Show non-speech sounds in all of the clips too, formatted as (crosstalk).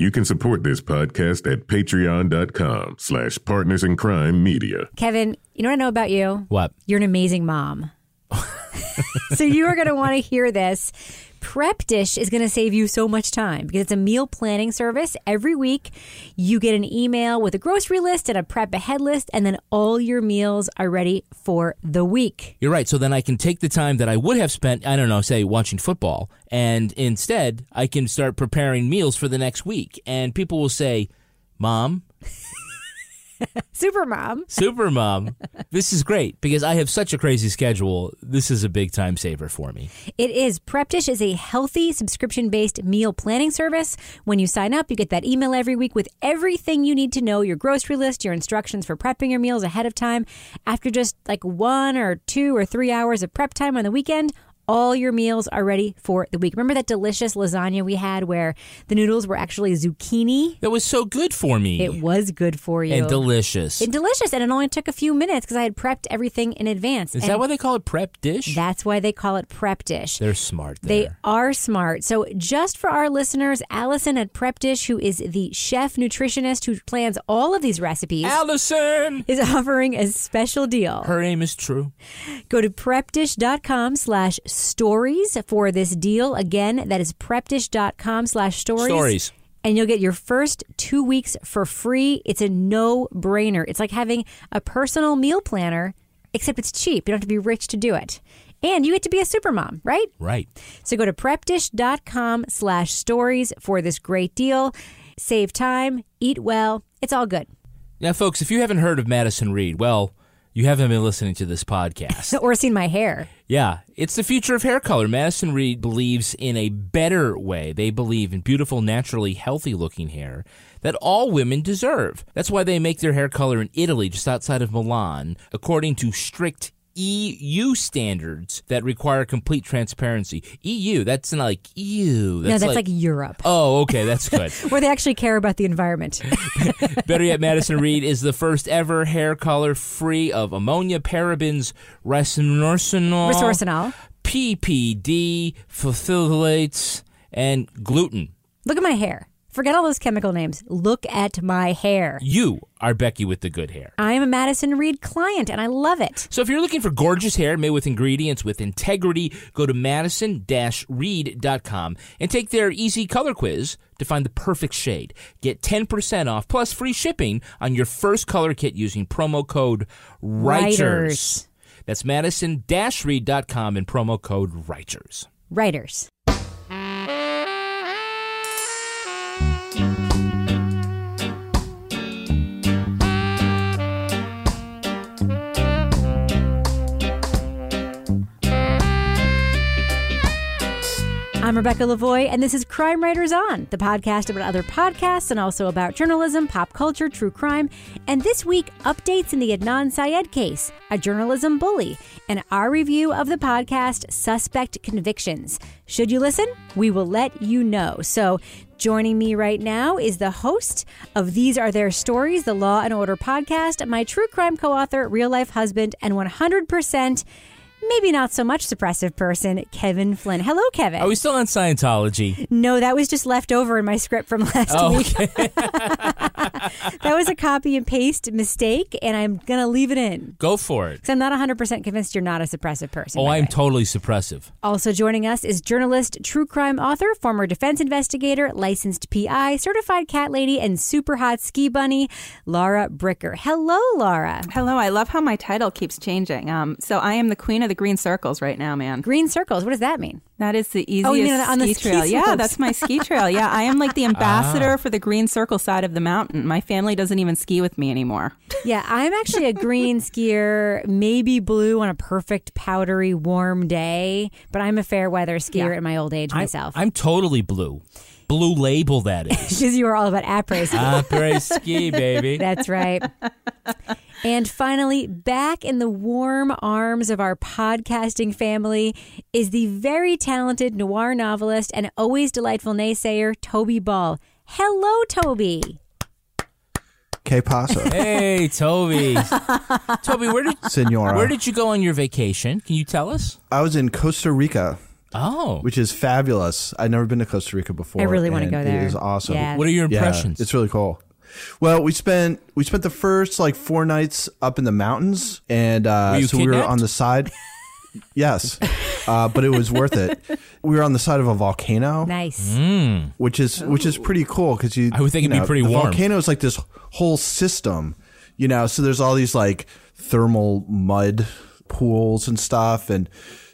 You can support this podcast at patreon.com slash partners in crime media. Kevin, you know what I know about you? What? You're an amazing mom. (laughs) so you are going to want to hear this. Prep Dish is going to save you so much time because it's a meal planning service. Every week, you get an email with a grocery list and a prep ahead list, and then all your meals are ready for the week. You're right. So then I can take the time that I would have spent, I don't know, say watching football, and instead I can start preparing meals for the next week. And people will say, Mom, (laughs) Super mom. Super Mom, this is great because I have such a crazy schedule. This is a big time saver for me. It is. Prep Dish is a healthy subscription based meal planning service. When you sign up, you get that email every week with everything you need to know your grocery list, your instructions for prepping your meals ahead of time. After just like one or two or three hours of prep time on the weekend, all your meals are ready for the week. Remember that delicious lasagna we had where the noodles were actually zucchini? That was so good for me. It was good for you. and delicious. And delicious. And it only took a few minutes because I had prepped everything in advance. is And that why they call it prep dish? That's why they call it Prep Dish. They're smart They are smart. So, just for our listeners, Allison at Prep Dish, who is the chef nutritionist who plans all of these recipes, Allison! is offering a special deal. Her name is True. Go to prepdish.com slash stories for this deal. Again, that is prepdish.com slash stories. Stories. And you'll get your first two weeks for free. It's a no brainer. It's like having a personal meal planner, except it's cheap. You don't have to be rich to do it. And you get to be a supermom, right? Right. So go to prepdish.com slash stories for this great deal. Save time, eat well. It's all good. Now, folks, if you haven't heard of Madison Reed, well, you haven't been listening to this (laughs) podcast. or seen my hair. Yeah, it's the future of hair color. Madison Reed believes in a better way. They believe in beautiful, naturally healthy looking hair that all women deserve. That's why they make their hair color in Italy, just outside of Milan, according to strict EU standards that require complete transparency. EU, that's not like EU. no, that's like, Europe, Oh, okay, that's good. (laughs) where they actually care about the environment. (laughs) Better yet, Madison Reed is the first ever hair color free of ammonia, parabens, resorcinol, Resorcinol. PPD, phthalates, and gluten. Look at my hair. Forget all those chemical names. Look at my hair. You are Becky with the good hair. I am a Madison Reed client and I love it. So if you're looking for gorgeous hair made with ingredients with integrity, go to madison-reed.com and take their easy color quiz to find the perfect shade. Get 10% off plus free shipping on your first color kit using promo code WRITERS. Writers. That's madison-reed.com and promo code WRITERS. Writers. I'm Rebecca Lavoie, and this is Crime Writers On, the podcast about other podcasts and also about journalism, pop culture, true crime. And this week, updates in the Adnan Syed case, a journalism bully, and our review of the podcast Suspect Convictions. Should you listen? We will let you know. So, joining me right now is the host of These Are Their Stories, the Law and Order podcast, my true crime co author, real life husband, and 100% maybe not so much suppressive person, Kevin Flynn. Hello, Kevin. Are we still on Scientology? no, that was just left over in my script from (laughs) last Oh, week. (laughs) that was a copy and paste mistake, and I'm going to leave it in. Go for it. Because I'm not 100% convinced you're not a suppressive person. Oh, I'm way. totally suppressive. Also joining us is journalist, true crime author, former defense investigator, licensed PI, certified cat lady, and super hot ski bunny, Laura Bricker. Hello, Laura. Hello, I love how my title keeps changing. Um, so I am the queen of the green circles right now, man. Green circles. What does that mean? That is the easiest Oh, you mean on the ski ski trail. Yeah, that's my ski trail. Yeah, I am like the (laughs) ambassador ah. for the green circle side of the mountain. My family doesn't even ski with me anymore. Yeah, I'm actually a green (laughs) skier, maybe blue on a perfect powdery warm day, but I'm a fair weather skier Yeah. in my old age I- myself. I'm totally blue. Blue label, that is. (laughs) Because you are all about après ski. Après (laughs) ski, baby. That's right. And finally, back in the warm arms of our podcasting family is the very talented noir novelist and always delightful naysayer, Toby Ball. Hello, Toby. Que pasa, Hey, Toby. (laughs) Toby, where did senora? where did you go on your vacation? Can you tell us? I was in Costa Rica, Oh, which is fabulous. I've never been to Costa Rica before. I really wanna go there. It is awesome. Yeah. what are your Yeah, impressions? it's really cool. Well, we spent we spent the first like four nights up in the mountains, and uh, Were you so we were on the side. (laughs) yes, uh, but it was worth it. We were on the side of a volcano, Nice. which is which is pretty cool because you. I would think you it'd be know, pretty the warm. Volcano is like this whole system, you know. So there's all these like thermal mud pools and stuff, and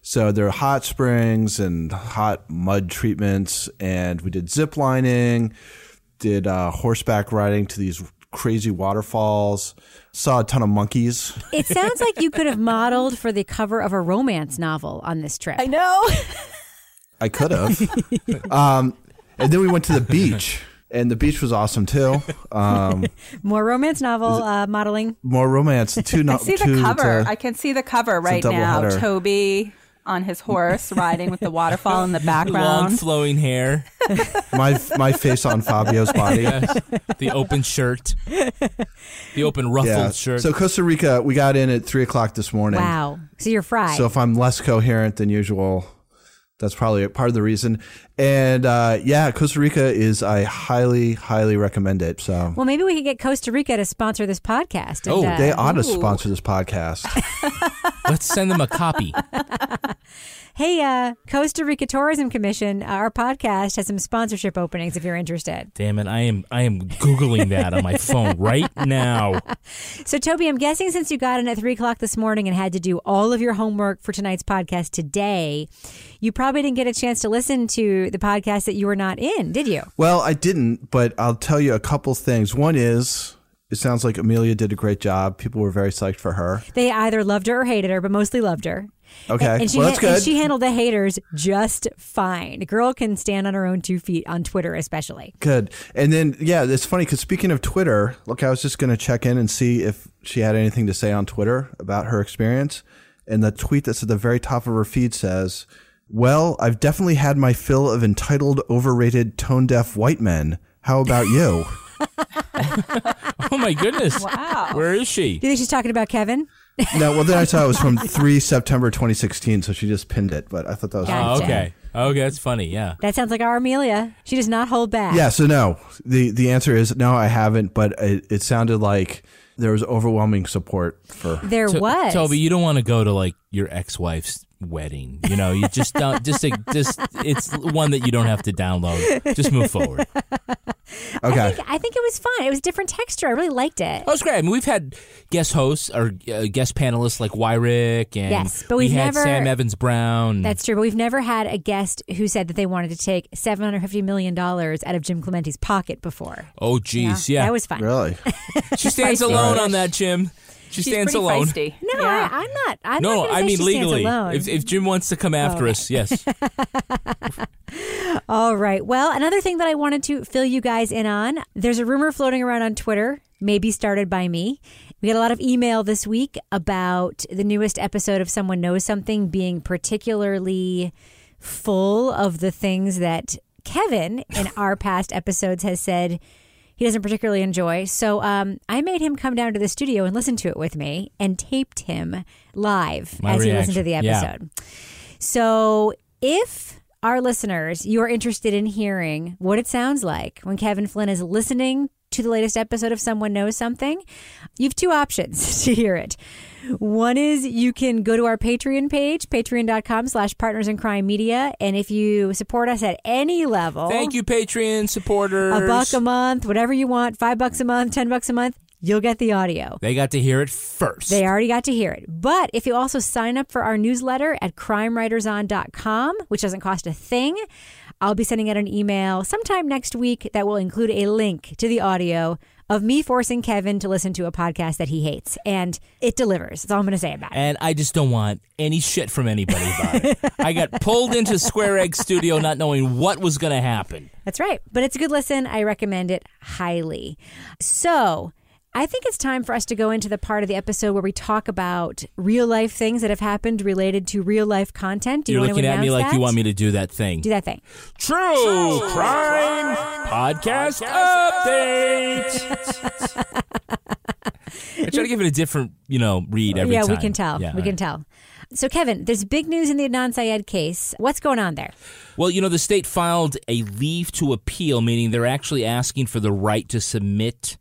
so there are hot springs and hot mud treatments, and we did zip lining, did uh, horseback riding to these crazy waterfalls, saw a ton of monkeys. It sounds like you could have modeled for the cover of a romance novel on this trip. I know. (laughs) I could have. um, and then we went to the beach, and the beach was awesome too. Um, (laughs) More romance novel uh, modeling. more romance. Two, (laughs) no, I see two the cover. to- I can see the cover right now. header. Toby on his horse riding with the waterfall in the background. long flowing hair, my my face on Fabio's body. yes. the open shirt, the open ruffled Yeah. shirt. So Costa Rica, we got in at three o'clock this morning. Wow. So you're fried. So if I'm less coherent than usual, that's probably part of the reason. And uh, yeah, Costa Rica is I highly highly recommend it. So well, maybe we could get Costa Rica to sponsor this podcast. and, Oh, uh, they ought to Ooh. sponsor this podcast. (laughs) Let's send them a copy. (laughs) Hey, uh, Costa Rica Tourism Commission, uh, our podcast has some sponsorship openings if you're interested. Damn it! I am I am googling that on my phone right now. (laughs) So, Toby, I'm guessing since you got in at three o'clock this morning and had to do all of your homework for tonight's podcast today, you probably didn't get a chance to listen to the podcast that you were not in, did you? well, I didn't, but I'll tell you a couple things. One is it sounds like Amelia did a great job. People were very psyched for her. They either loved her or hated her, but mostly loved her. Okay, And, and she well that's ha- and good. she handled the haters just fine. The girl can stand on her own two feet on Twitter, especially. Good. And then, yeah, it's funny because speaking of Twitter, look, I was just going to check in and see if she had anything to say on Twitter about her experience. And the tweet that's at the very top of her feed says, Well, I've definitely had my fill of entitled, overrated, tone deaf white men. How about you? (laughs) Oh my goodness! Wow. Where is she? Do you think she's talking about Kevin? (laughs) no, well, then I saw it was from 3 September 2016, so she just pinned it, but I thought that was Gotcha. Oh, okay. Oh, okay, that's funny. Yeah. That sounds like our Amelia. She does not hold back. Yeah, so no. The the answer is no, I haven't, but it, it sounded like there was overwhelming support for There To- was. Toby, you don't want to go to like your ex-wife's wedding. You know, you just don't. (laughs) Just, like, just it's one that you don't have to download. Just move forward. Okay. I think, I think it was fun. It was different texture. I really liked it. Oh, it's great. I mean, we've had guest hosts or uh, guest panelists like Wyrick and Yes, but we we've had never- Sam Evans Brown. That's true, but we've never had a guest who said that they wanted to take seven hundred fifty million dollars out of Jim Clemente's pocket before. oh, geez, yeah. that was fun. Really? (laughs) she stands Feisty. alone on that, Jim. She She's stands pretty alone. feisty. No, Yeah. I, I'm not. I'm No, not gonna I say mean she stands legally. alone. If, if Jim wants to come after oh. us, yes. (laughs) All right. Well, another thing that I wanted to fill you guys in on there's a rumor floating around on Twitter, maybe started by me. We got a lot of email this week about the newest episode of Someone Knows Something being particularly full of the things that Kevin in (laughs) our past episodes has said he doesn't particularly enjoy. So um, I made him come down to the studio and listen to it with me and taped him live My as he listened to the reaction, yeah. episode. So if our listeners, you are interested in hearing what it sounds like when Kevin Flynn is listening to the latest episode of Someone Knows Something, you have two options (laughs) to hear it. One is you can go to our Patreon page, patreon.com slash partners in crime media. And if you support us at any level, Thank you, Patreon supporters. a buck a month, whatever you want, five bucks a month, ten bucks a month, you'll get the audio. They got to hear it first. They already got to hear it. But if you also sign up for our newsletter at crimewriterson.com, which doesn't cost a thing, I'll be sending out an email sometime next week that will include a link to the audio of me forcing Kevin to listen to a podcast that he hates. And it delivers. That's all I'm going to say about it. and I just don't want any shit from anybody about it. I got pulled into Square Egg Studio not knowing what was going to happen. That's right. But it's a good listen. I recommend it highly. So. I think it's time for us to go into the part of the episode where we talk about real life things that have happened related to real life content. Do you You're want looking to at me like you want me to do that thing. do that thing. True Crime Podcast Update. (laughs) I try to give it a different, you know, read every yeah, time. Yeah, we can tell. Yeah, we can right. tell. So, Kevin, there's big news in the Adnan Syed case. What's going on there? Well, you know, the state filed a leave to appeal, meaning they're actually asking for the right to submit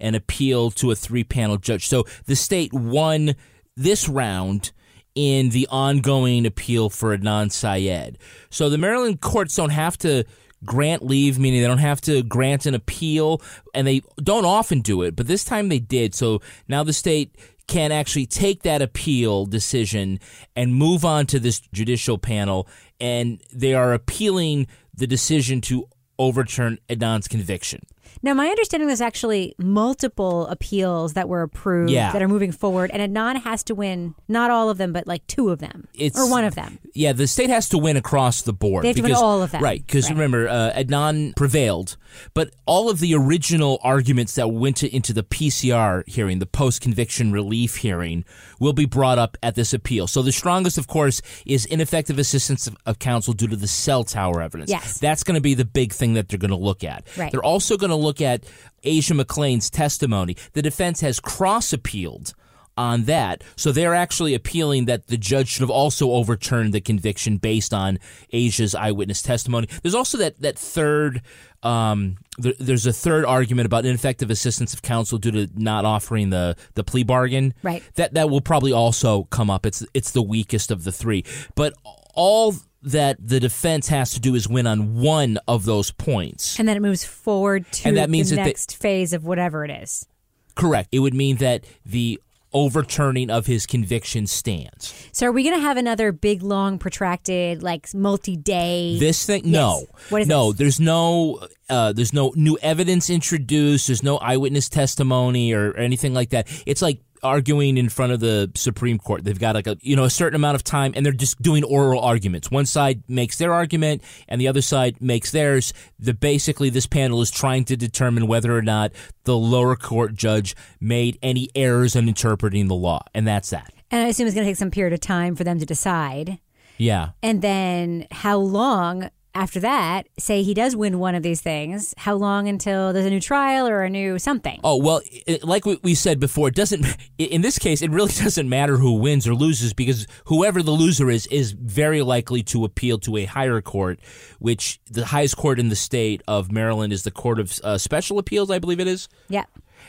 an appeal to a three panel judge. So the state won this round in the ongoing appeal for Adnan Syed. So the Maryland courts don't have to grant leave, meaning they don't have to grant an appeal, and they don't often do it, but this time they did. So now the state can actually take that appeal decision and move on to this judicial panel, and they are appealing the decision to overturn Adnan's conviction. Now, my understanding there's actually multiple appeals that were approved Yeah. that are moving forward, and Adnan has to win not all of them, but like two of them It's- or one of them. Yeah, the state has to win across the board. They have to win all of them. Right, because Right. remember, uh, Adnan prevailed, but all of the original arguments that went to, into the PCR hearing, the post conviction relief hearing, will be brought up at this appeal. So the strongest, of course, is ineffective assistance of, of counsel due to the cell tower evidence. Yes. That's going to be the big thing that they're going to look at. Right. They're also going to look at Asia McClain's testimony. The defense has cross appealed on that. So they're actually appealing that the judge should have also overturned the conviction based on Asia's eyewitness testimony. There's also that that third. Um, there, there's a third argument about ineffective assistance of counsel due to not offering the the plea bargain. Right. That that will probably also come up. It's it's the weakest of the three, but all that the defense has to do is win on one of those points. And then it moves forward to And that means the that they- next phase of whatever it is. Correct. It would mean that the overturning of his conviction stands. So, are we going to have another big, long, protracted, like multi day? This thing, no, What is no. this? There's no, uh, there's no new evidence introduced. There's no eyewitness testimony or, or anything like that. It's like arguing in front of the Supreme Court. They've got like a you know a certain amount of time, and they're just doing oral arguments. One side makes their argument, and the other side makes theirs. The basically this panel is trying to determine whether or not the lower court judge made any errors in interpreting the law, and that's that. and I assume it's going to take some period of time for them to decide. Yeah. And then how long after that, say he does win one of these things, how long until there's a new trial or a new something? Oh well, it, like we, we said before, it doesn't. In this case, it really (laughs) doesn't matter who wins or loses because whoever the loser is is very likely to appeal to a higher court, which the highest court in the state of Maryland is the Court of uh, Special Appeals, I believe it is. Yeah.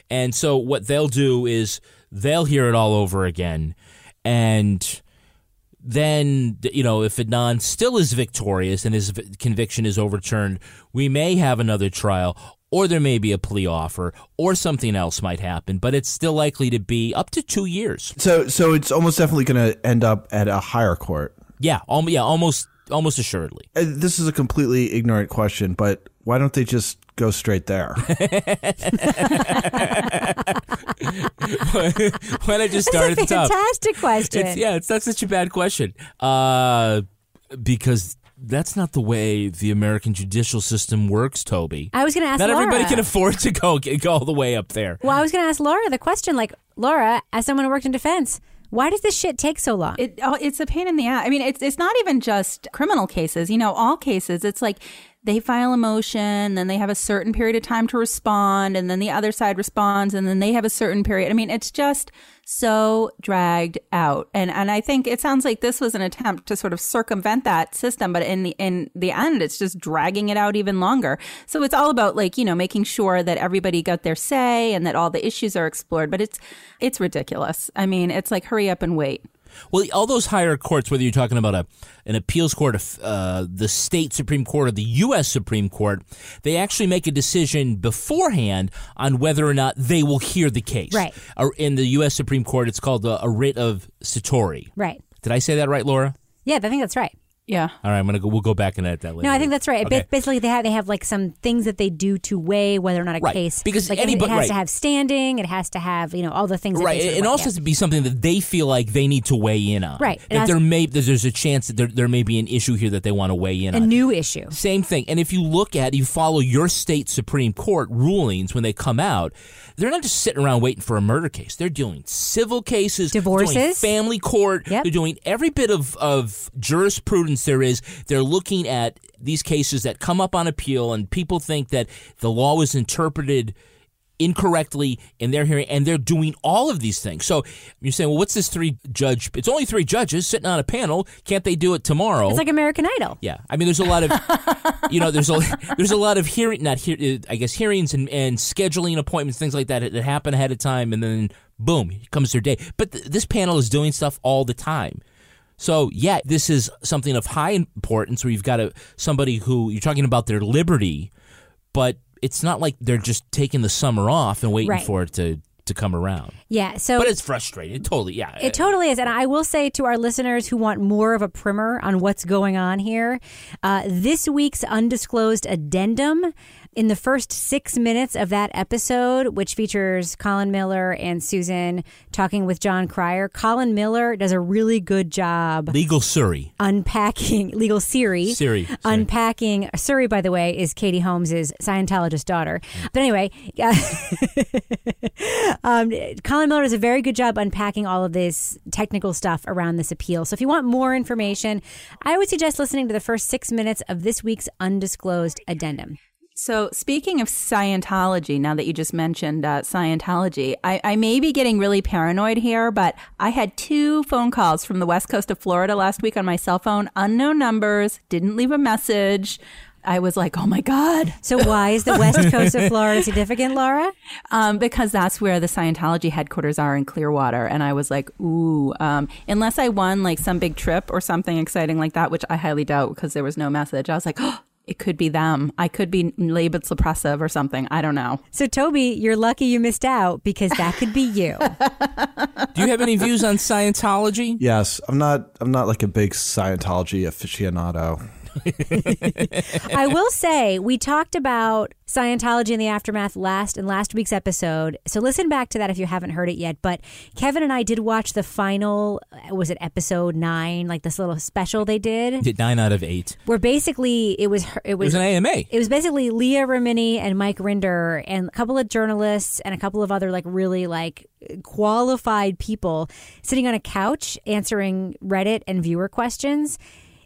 And so what they'll do is they'll hear it all over again, and then you know if Adnan still is victorious and his v- conviction is overturned, we may have another trial. Or there may be a plea offer, or something else might happen, but it's still likely to be up to two years. So, so it's almost definitely going to end up at a higher court. Yeah, yeah, almost, almost assuredly. Uh, This is a completely ignorant question, but why don't they just go straight there? (laughs) Why not just start at the top? Fantastic question. It's, yeah, it's not such a bad question. Uh, because that's not the way the American judicial system works, Toby. I was going to ask Not Laura. everybody can afford to go go all the way up there. well, I was going to ask Laura the question like, Laura, as someone who worked in defense, why does this shit take so long? It, oh, it's a pain in the ass. I mean, it's it's not even just criminal cases. You know, all cases. It's like they file a motion, then they have a certain period of time to respond, and then the other side responds, and then they have a certain period. I mean, it's just so dragged out. And and I think it sounds like this was an attempt to sort of circumvent that system, but in the in the end it's just dragging it out even longer. So it's all about like, you know, making sure that everybody got their say and that all the issues are explored, but it's it's ridiculous. I mean, it's like hurry up and wait. Well, all those higher courts, whether you're talking about a an appeals court, uh, the state supreme court, or the U.S. Supreme Court, they actually make a decision beforehand on whether or not they will hear the case. Right. In the U.S. Supreme Court, it's called a, a writ of certiorari. Right. Did I say that right, Laura? Yeah, I think that's right. Yeah. All right, I'm gonna go. We'll go back and edit that later. No, I think that's right. Okay. Ba- Basically, they have they have like some things that they do to weigh whether or not a Right. case Because like any- it, has right. to have standing. It has to have you know all the things. That Right, they sort of look also has to be something that they feel like they need to weigh in on. Right. It That has- there may that there's a chance that there, there may be an issue here that they want to weigh in on. a on. new issue. Same thing. And if you look at, you follow your state Supreme Court rulings when they come out, they're not just sitting around waiting for a murder case. They're doing civil cases, they're doing Divorces. family court. Yep. They're doing every bit of, of jurisprudence there is. They're looking at these cases that come up on appeal, and people think that the law was interpreted incorrectly in their hearing, and they're doing all of these things. So you're saying, well, what's this three judge? It's only three judges sitting on a panel. Can't they do it tomorrow? It's like American Idol. Yeah, I mean, there's a lot of, (laughs) you know, there's a there's a lot of hearing, not hear, I guess hearings and, and scheduling appointments, things like that that happen ahead of time, and then boom, comes their day. But th- this panel is doing stuff all the time. So yeah, this is something of high importance where you've got a somebody who you're talking about their liberty, but it's not like they're just taking the summer off and waiting Right. for it to to come around. Yeah. So But it's frustrating. Totally, yeah. It totally is. And I will say to our listeners who want more of a primer on what's going on here, uh, this week's undisclosed addendum. In the first six minutes of that episode, which features Colin Miller and Susan talking with John Cryer, Colin Miller does a really good job Legal Surrey. unpacking legal Siri. Siri. Unpacking Suri, by the way, is Katie Holmes's Scientologist daughter. But anyway, (laughs) uh, um, Colin Miller does a very good job unpacking all of this technical stuff around this appeal. So if you want more information, I would suggest listening to the first six minutes of this week's undisclosed addendum. So, speaking of Scientology, now that you just mentioned uh, Scientology, I, I may be getting really paranoid here, but I had two phone calls from the west coast of Florida last week on my cell phone, unknown numbers, didn't leave a message. I was like, oh my God. So why is the west coast of Florida significant, Laura? (laughs) Um, because that's where the Scientology headquarters are in Clearwater. And I was like, ooh, um, unless I won like some big trip or something exciting like that, which I highly doubt because there was no message, I was like, (gasps) oh, it could be them. I could be labeled suppressive or something. I don't know. So Toby, you're lucky you missed out because that could be you. (laughs) Do you have any views on Scientology? Yes, I'm not. I'm not like a big Scientology aficionado. (laughs) I will say we talked about Scientology in the aftermath last in last week's episode. So listen back to that if you haven't heard it yet. But Kevin and I did watch the final. uh, Was it episode nine? Like this little special they did, Did nine out of eight. where basically it was her- it It was was an AMA. it was basically Leah Remini and Mike Rinder and a couple of journalists and a couple of other like really like qualified people sitting on a couch answering Reddit and viewer questions.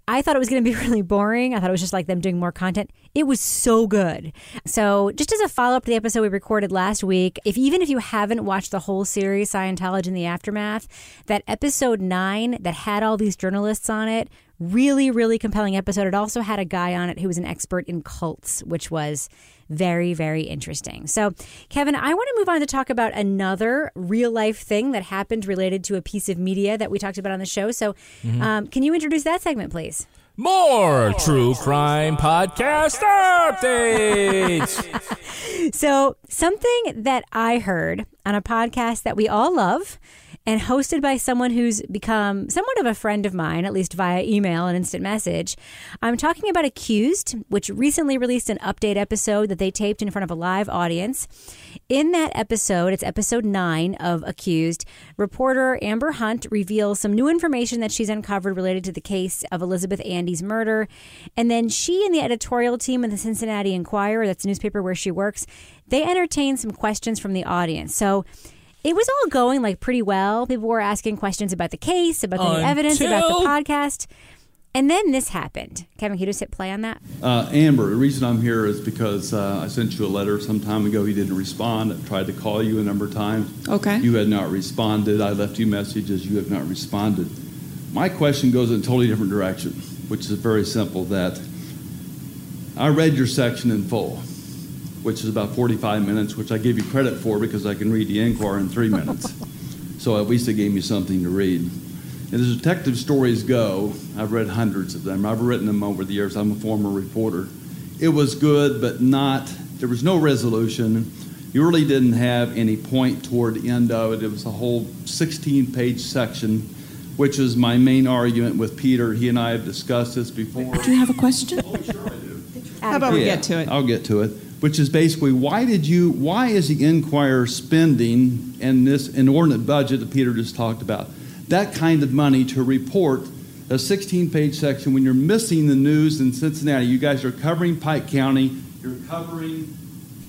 I thought it was going to be (laughs) really boring. I thought it was just like them doing more content. It was so good. So, just as a follow up to the episode we recorded last week, if even if you haven't watched the whole series Scientology in the Aftermath, that episode 9 that had all these journalists on it, really really compelling episode. It also had a guy on it who was an expert in cults, which was very very interesting. So, Kevin, I want to move on to talk about another real life thing that happened related to a piece of media that we talked about on the show. So, um, can you introduce that segment, please? More true crime podcast updates. (laughs) So, something that I heard on a podcast that we all love and hosted by someone who's become somewhat of a friend of mine, at least via email and instant message. I'm talking about Accused, which recently released an update episode that they taped in front of a live audience. In that episode, it's episode nine of Accused, reporter Amber Hunt reveals some new information that she's uncovered related to the case of Elizabeth Andes' murder. And then she and the editorial team of the Cincinnati Enquirer, that's the newspaper where she works, they entertain some questions from the audience. So it was all going like pretty well. People were asking questions about the case, about the new evidence, about the podcast. And then this happened. Kevin, can you just hit play on that? Uh, Amber, the reason I'm here is because uh, I sent you a letter some time ago. You didn't respond. I tried to call you a number of times. Okay. You had not responded. I left you messages. You have not responded. My question goes in a totally different direction, which is very simple. That I read your section in full, which is about 45 minutes, which I give you credit for because I can read the Enquirer in three minutes. (laughs) so at least it gave me something to read. And as detective stories go, I've read hundreds of them. I've written them over the years. I'm a former reporter. It was good, but not, there was no resolution. You really didn't have any point toward the end of it. It was a whole 16 page section, which is my main argument with Peter. He and I have discussed this before. Do you have a question? Oh, sure I do. How about we get to it? I'll get to it. Which is basically why did you why is the Enquirer spending in this inordinate budget that Peter just talked about that kind of money to report a 16 page section when you're missing the news in Cincinnati? You guys are covering Pike County. You're covering.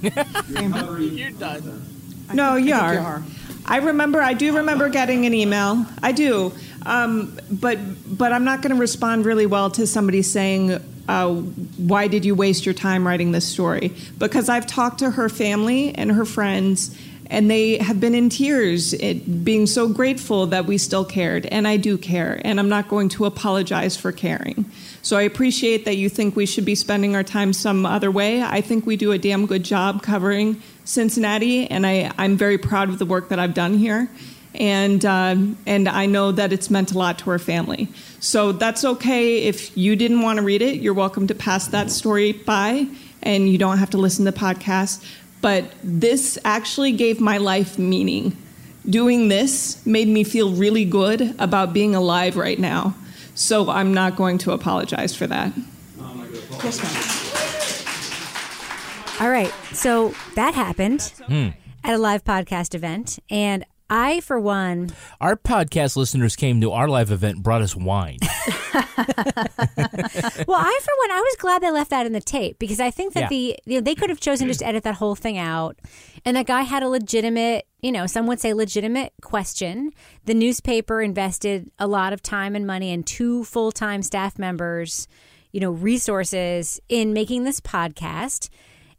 You're (laughs) covering. you're done. No, you are. I remember. I do remember getting an email. I do, um, but but I'm not going to respond really well to somebody saying, uh, "Why did you waste your time writing this story?" Because I've talked to her family and her friends, and they have been in tears, being so grateful that we still cared, and I do care, and I'm not going to apologize for caring. So I appreciate that you think we should be spending our time some other way. I think we do a damn good job covering Cincinnati, and I, I'm very proud of the work that I've done here. And, uh, and I know that it's meant a lot to her family. So that's okay if you didn't want to read it. You're welcome to pass that story by, and you don't have to listen to the podcast. But this actually gave my life meaning. Doing this made me feel really good about being alive right now. So I'm not going to apologize for that. Yes, ma'am. All right. So that happened Hmm. at a live podcast event. And I, for one, Our podcast listeners came to our live event, brought us wine. (laughs) (laughs) well, I, for one, I was glad they left that in the tape because I think that Yeah. the, you know, they could have chosen just to edit that whole thing out. And that guy had a legitimate, you know, some would say legitimate question. The newspaper invested a lot of time and money and two full time staff members, you know, resources in making this podcast.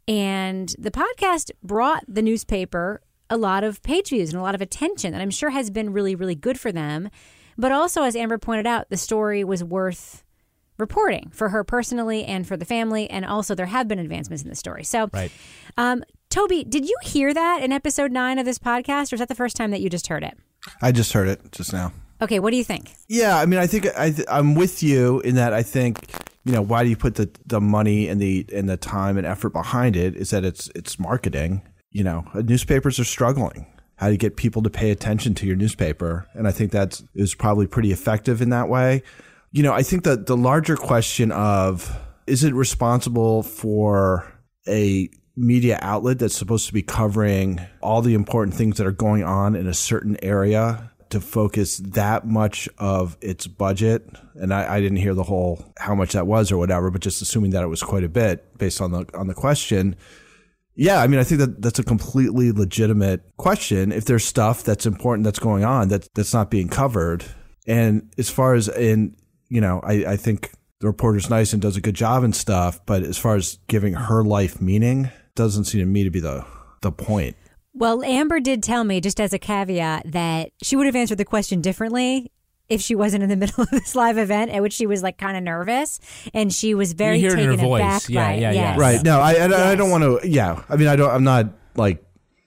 And the podcast brought the newspaper a lot of page views and a lot of attention that I'm sure has been really, really good for them. But also, as Amber pointed out, the story was worth reporting for her personally and for the family. And also, there have been advancements in the story. So, Right. um, Toby, did you hear that in episode nine of this podcast, or is that the first time that you just heard it? I just heard it just now. Okay, what do you think? Yeah, I mean, I think I th- I'm with you in that. I think you know why do you put the the money and the and the time and effort behind it? Is that it's it's marketing. You know, newspapers are struggling. How to get people to pay attention to your newspaper? And I think that is probably pretty effective in that way. You know, I think that the larger question of is it responsible for a media outlet that's supposed to be covering all the important things that are going on in a certain area to focus that much of its budget and I, I didn't hear the whole how much that was or whatever but just assuming that it was quite a bit based on the on the question yeah i mean i think that that's a completely legitimate question if there's stuff that's important that's going on that that's not being covered. And as far as in you know i, I think the reporter's nice and does a good job and stuff but as far as giving her life meaning doesn't seem to me to be the the point. Well, Amber did tell me, just as a caveat, that she would have answered the question differently if she wasn't in the (laughs) middle of this live event, at which she was like kind of nervous, and she was very You hear it in taken her voice. aback Yeah, by yeah, yeah. Yes. Right. No, I, I, I don't want to. Yeah. I mean, I don't. I'm not like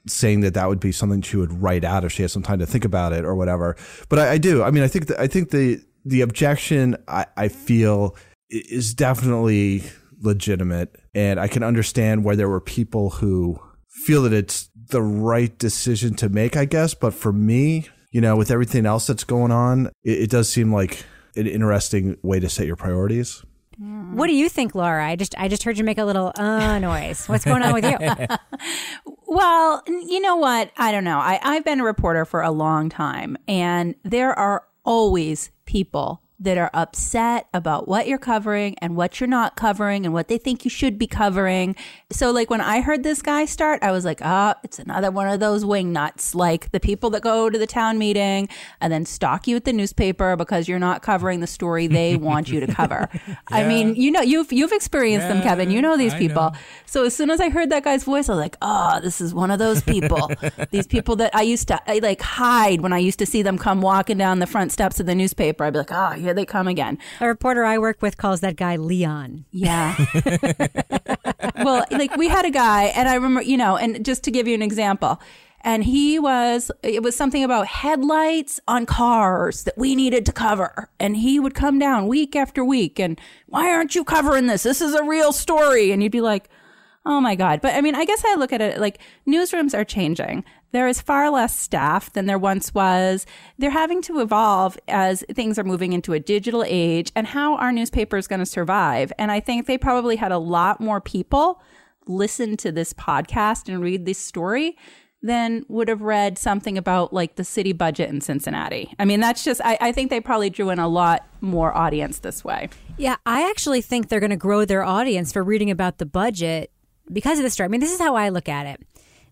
saying that that would be something she would write out if she has some time to think about it or whatever. But I, I do. I mean, I think that I think the the objection I, I feel is definitely legitimate, and I can understand why there were people who feel that it's the right decision to make. I guess, but for me, you know, with everything else that's going on, it, it does seem like an interesting way to set your priorities. What do you think, Laura? I just I just heard you make a little uh noise. What's going on with you? (laughs) Well, you know what? I don't know. I, I've been a reporter for a long time, and there are always people that are upset about what you're covering and what you're not covering and what they think you should be covering. So, like, when I heard this guy start, I was like, ah, oh, it's another one of those wing nuts, like the people that go to the town meeting and then stalk you at the newspaper because you're not covering the story they (laughs) want you to cover. yeah. I mean, you know, you've you've experienced yeah, them, Kevin. You know these I people. Know. So as soon as I heard that guy's voice, I was like, oh, this is one of those people. (laughs) these people that I used to I, like hide when I used to see them come walking down the front steps of the newspaper. I'd be like, oh, here they come again. A reporter I work with calls that guy Leon. Yeah. (laughs) well, like we had a guy, and I remember, you know, and just to give you an example, and he was it was something about headlights on cars that we needed to cover and he would come down week after week and why aren't you covering this this is a real story and you'd be like oh my god but i mean i guess i look at it like newsrooms are changing there is far less staff than there once was. They're having to evolve as things are moving into a digital age and how our newspaper is going to survive. And I think they probably had a lot more people listen to this podcast and read this story than would have read something about like the city budget in Cincinnati. I mean, that's just, I, I think they probably drew in a lot more audience this way. Yeah, I actually think they're going to grow their audience for reading about the budget because of this story. I mean, this is how I look at it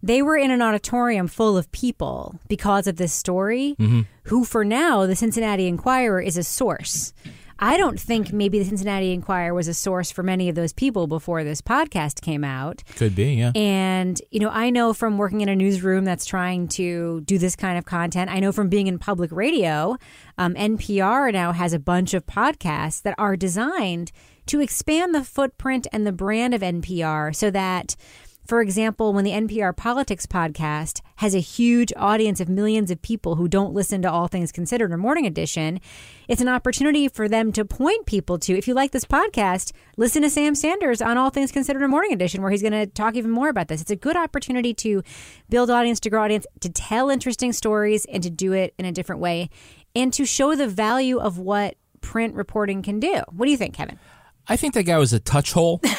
they were in an auditorium full of people because of this story, mm-hmm. who for now, the Cincinnati Enquirer is a source. I don't think maybe the Cincinnati Enquirer was a source for many of those people before this podcast came out. Could be, yeah. And, you know, I know from working in a newsroom that's trying to do this kind of content, I know from being in public radio, um, NPR now has a bunch of podcasts that are designed to expand the footprint and the brand of NPR so that for example, when the NPR Politics podcast has a huge audience of millions of people who don't listen to All Things Considered or Morning Edition, it's an opportunity for them to point people to, if you like this podcast, listen to Sam Sanders on All Things Considered or Morning Edition, where he's going to talk even more about this. It's a good opportunity to build audience, to grow audience, to tell interesting stories, and to do it in a different way, and to show the value of what print reporting can do. What do you think, Kevin? I think that guy was a touch hole. (laughs)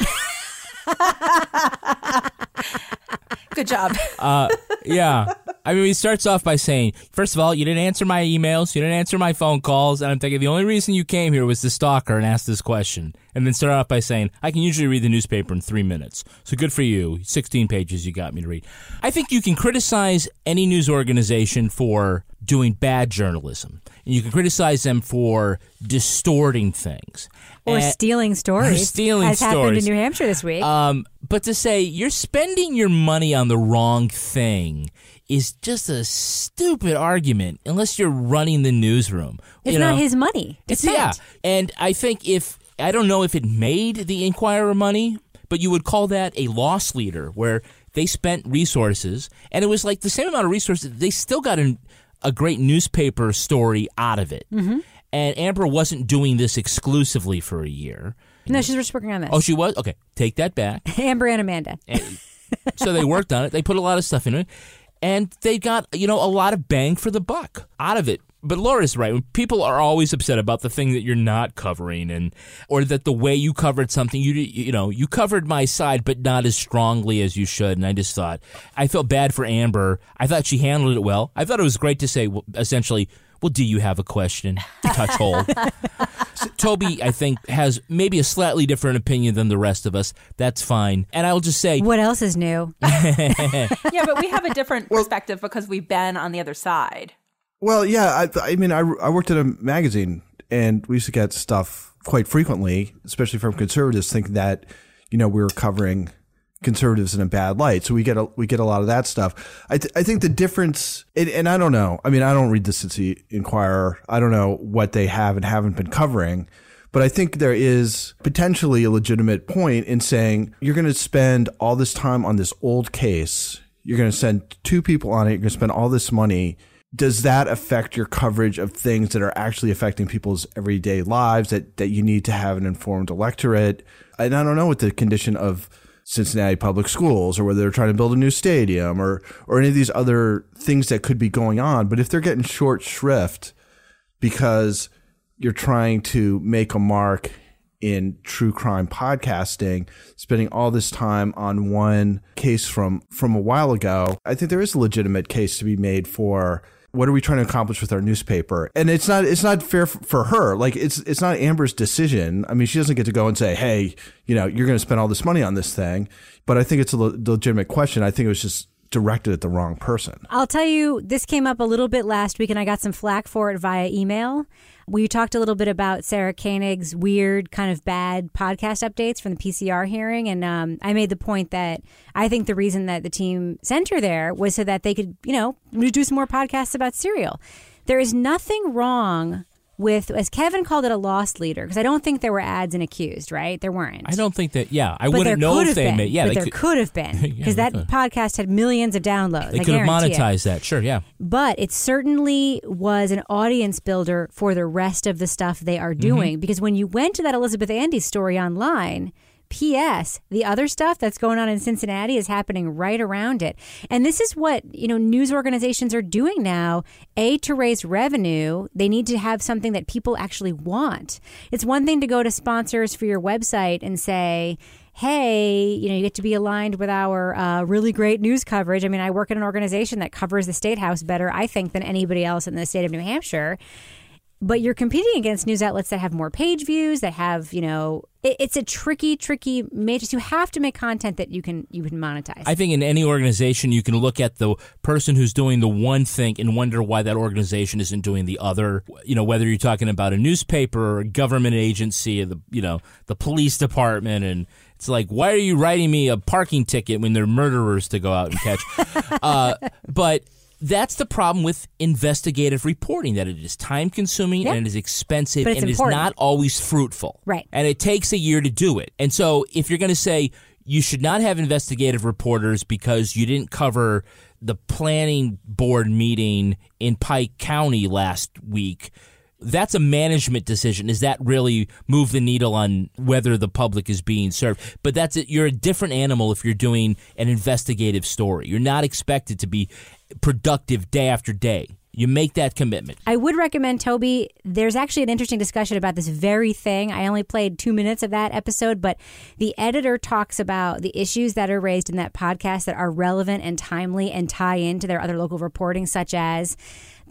Good job. (laughs) Uh, yeah. I mean, he starts off by saying, first of all, you didn't answer my emails, you didn't answer my phone calls, and I'm thinking the only reason you came here was to stalk her and ask this question. And then start off by saying, I can usually read the newspaper in three minutes. So good for you. 16 pages you got me to read. I think you can criticize any news organization for doing bad journalism. And you can criticize them for distorting things. Or and, stealing (laughs) stories. Or stealing as stories. happened in New Hampshire this week. Um, but to say you're spending your money on the wrong thing is just a stupid argument unless you're running the newsroom. It's you not his money. It's yeah. And I think if I don't know if it made the Enquirer money, but you would call that a loss leader where they spent resources and it was like the same amount of resources they still got an, a great newspaper story out of it. Mm-hmm. And Amber wasn't doing this exclusively for a year. No, she's just working on this. Oh, she was? Okay, take that back. (laughs) Amber and Amanda. And, so they worked on it. They put a lot of stuff in it. And they got, you know, a lot of bang for the buck out of it. But Laura's right. People are always upset about the thing that you're not covering, and or that the way you covered something, you you know, you covered my side, but not as strongly as you should. And I just thought I felt bad for Amber. I thought she handled it well. I thought it was great to say, well, essentially, well, do you have a question? To touch hole. (laughs) Toby, I think, has maybe a slightly different opinion than the rest of us. That's fine. And I'll just say, what else is new? (laughs) yeah, but we have a different perspective because we've been on the other side. Well, yeah. I, I mean, I, I worked at a magazine and we used to get stuff quite frequently, especially from conservatives, thinking that, you know, we were covering conservatives in a bad light. So we get a, we get a lot of that stuff. I, th- I think the difference, and, and, I don't know. I mean, I don't read the Cincy Enquirer. I don't know what they have and haven't been covering. But I think there is potentially a legitimate point in saying you're going to spend all this time on this old case. You're going to send two people on it. You're going to spend all this money. Does that affect your coverage of things that are actually affecting people's everyday lives that, that you need to have an informed electorate? And I don't know what the condition of Cincinnati Public Schools or whether they're trying to build a new stadium or or any of these other things that could be going on. But if they're getting short shrift because you're trying to make a mark in true crime podcasting, spending all this time on one case from from a while ago, I think there is a legitimate case to be made for what are we trying to accomplish with our newspaper? And it's not it's not fair for her. Like it's it's not Amber's decision. I mean, she doesn't get to go and say, "Hey, you know, you're going to spend all this money on this thing." But I think it's a le- legitimate question. I think it was just directed at the wrong person. I'll tell you, this came up a little bit last week, and I got some flack for it via email. We talked a little bit about Sarah Koenig's weird, kind of bad podcast updates from the PCR hearing, and um, I made the point that I think the reason that the team sent her there was so that they could, you know, do some more podcasts about Serial. There is nothing wrong with, as Kevin called it, a loss leader, because I don't think there were ads and accused, right? There weren't. I don't think that. Yeah, I but wouldn't know if they been, made. Yeah, but they there could, could have (laughs) been because they that could. podcast had millions of downloads. they I could have it. monetized that. Sure, yeah. but it certainly was an audience builder for the rest of the stuff they are Mm-hmm. doing. Because when you went to that Elizabeth Andes story online, P.S. The other stuff that's going on in Cincinnati is happening right around it. And this is what, you know, news organizations are doing now. A, to raise revenue, they need to have something that people actually want. It's one thing to go to sponsors for your website and say, hey, you know, you get to be aligned with our uh, really great news coverage. I mean, I work in an organization that covers the state house better, I think, than anybody else in the state of New Hampshire. But you're competing against news outlets that have more page views, that have, you know, it, it's a tricky, tricky matrix. You have to make content that you can you can monetize. I think in any organization, you can look at the person who's doing the one thing and wonder why that organization isn't doing the other. You know, whether you're talking about a newspaper or a government agency or the you know the police department, and it's like, why are you writing me a parking ticket when they're murderers to go out and catch? (laughs) uh, but that's the problem with investigative reporting that it is time consuming Yep. and it is expensive and it is not always fruitful. Right. And it takes a year to do it. And so if you're going to say you should not have investigative reporters because you didn't cover the planning board meeting in Pike County last week, that's a management decision. Does that really move the needle on whether the public is being served? But that's it. You're a different animal if you're doing an investigative story. You're not expected to be productive day after day. You make that commitment. I would recommend Toby. There's actually an interesting discussion about this very thing. I only played two minutes of that episode, but the editor talks about the issues that are raised in that podcast that are relevant and timely and tie into their other local reporting, such as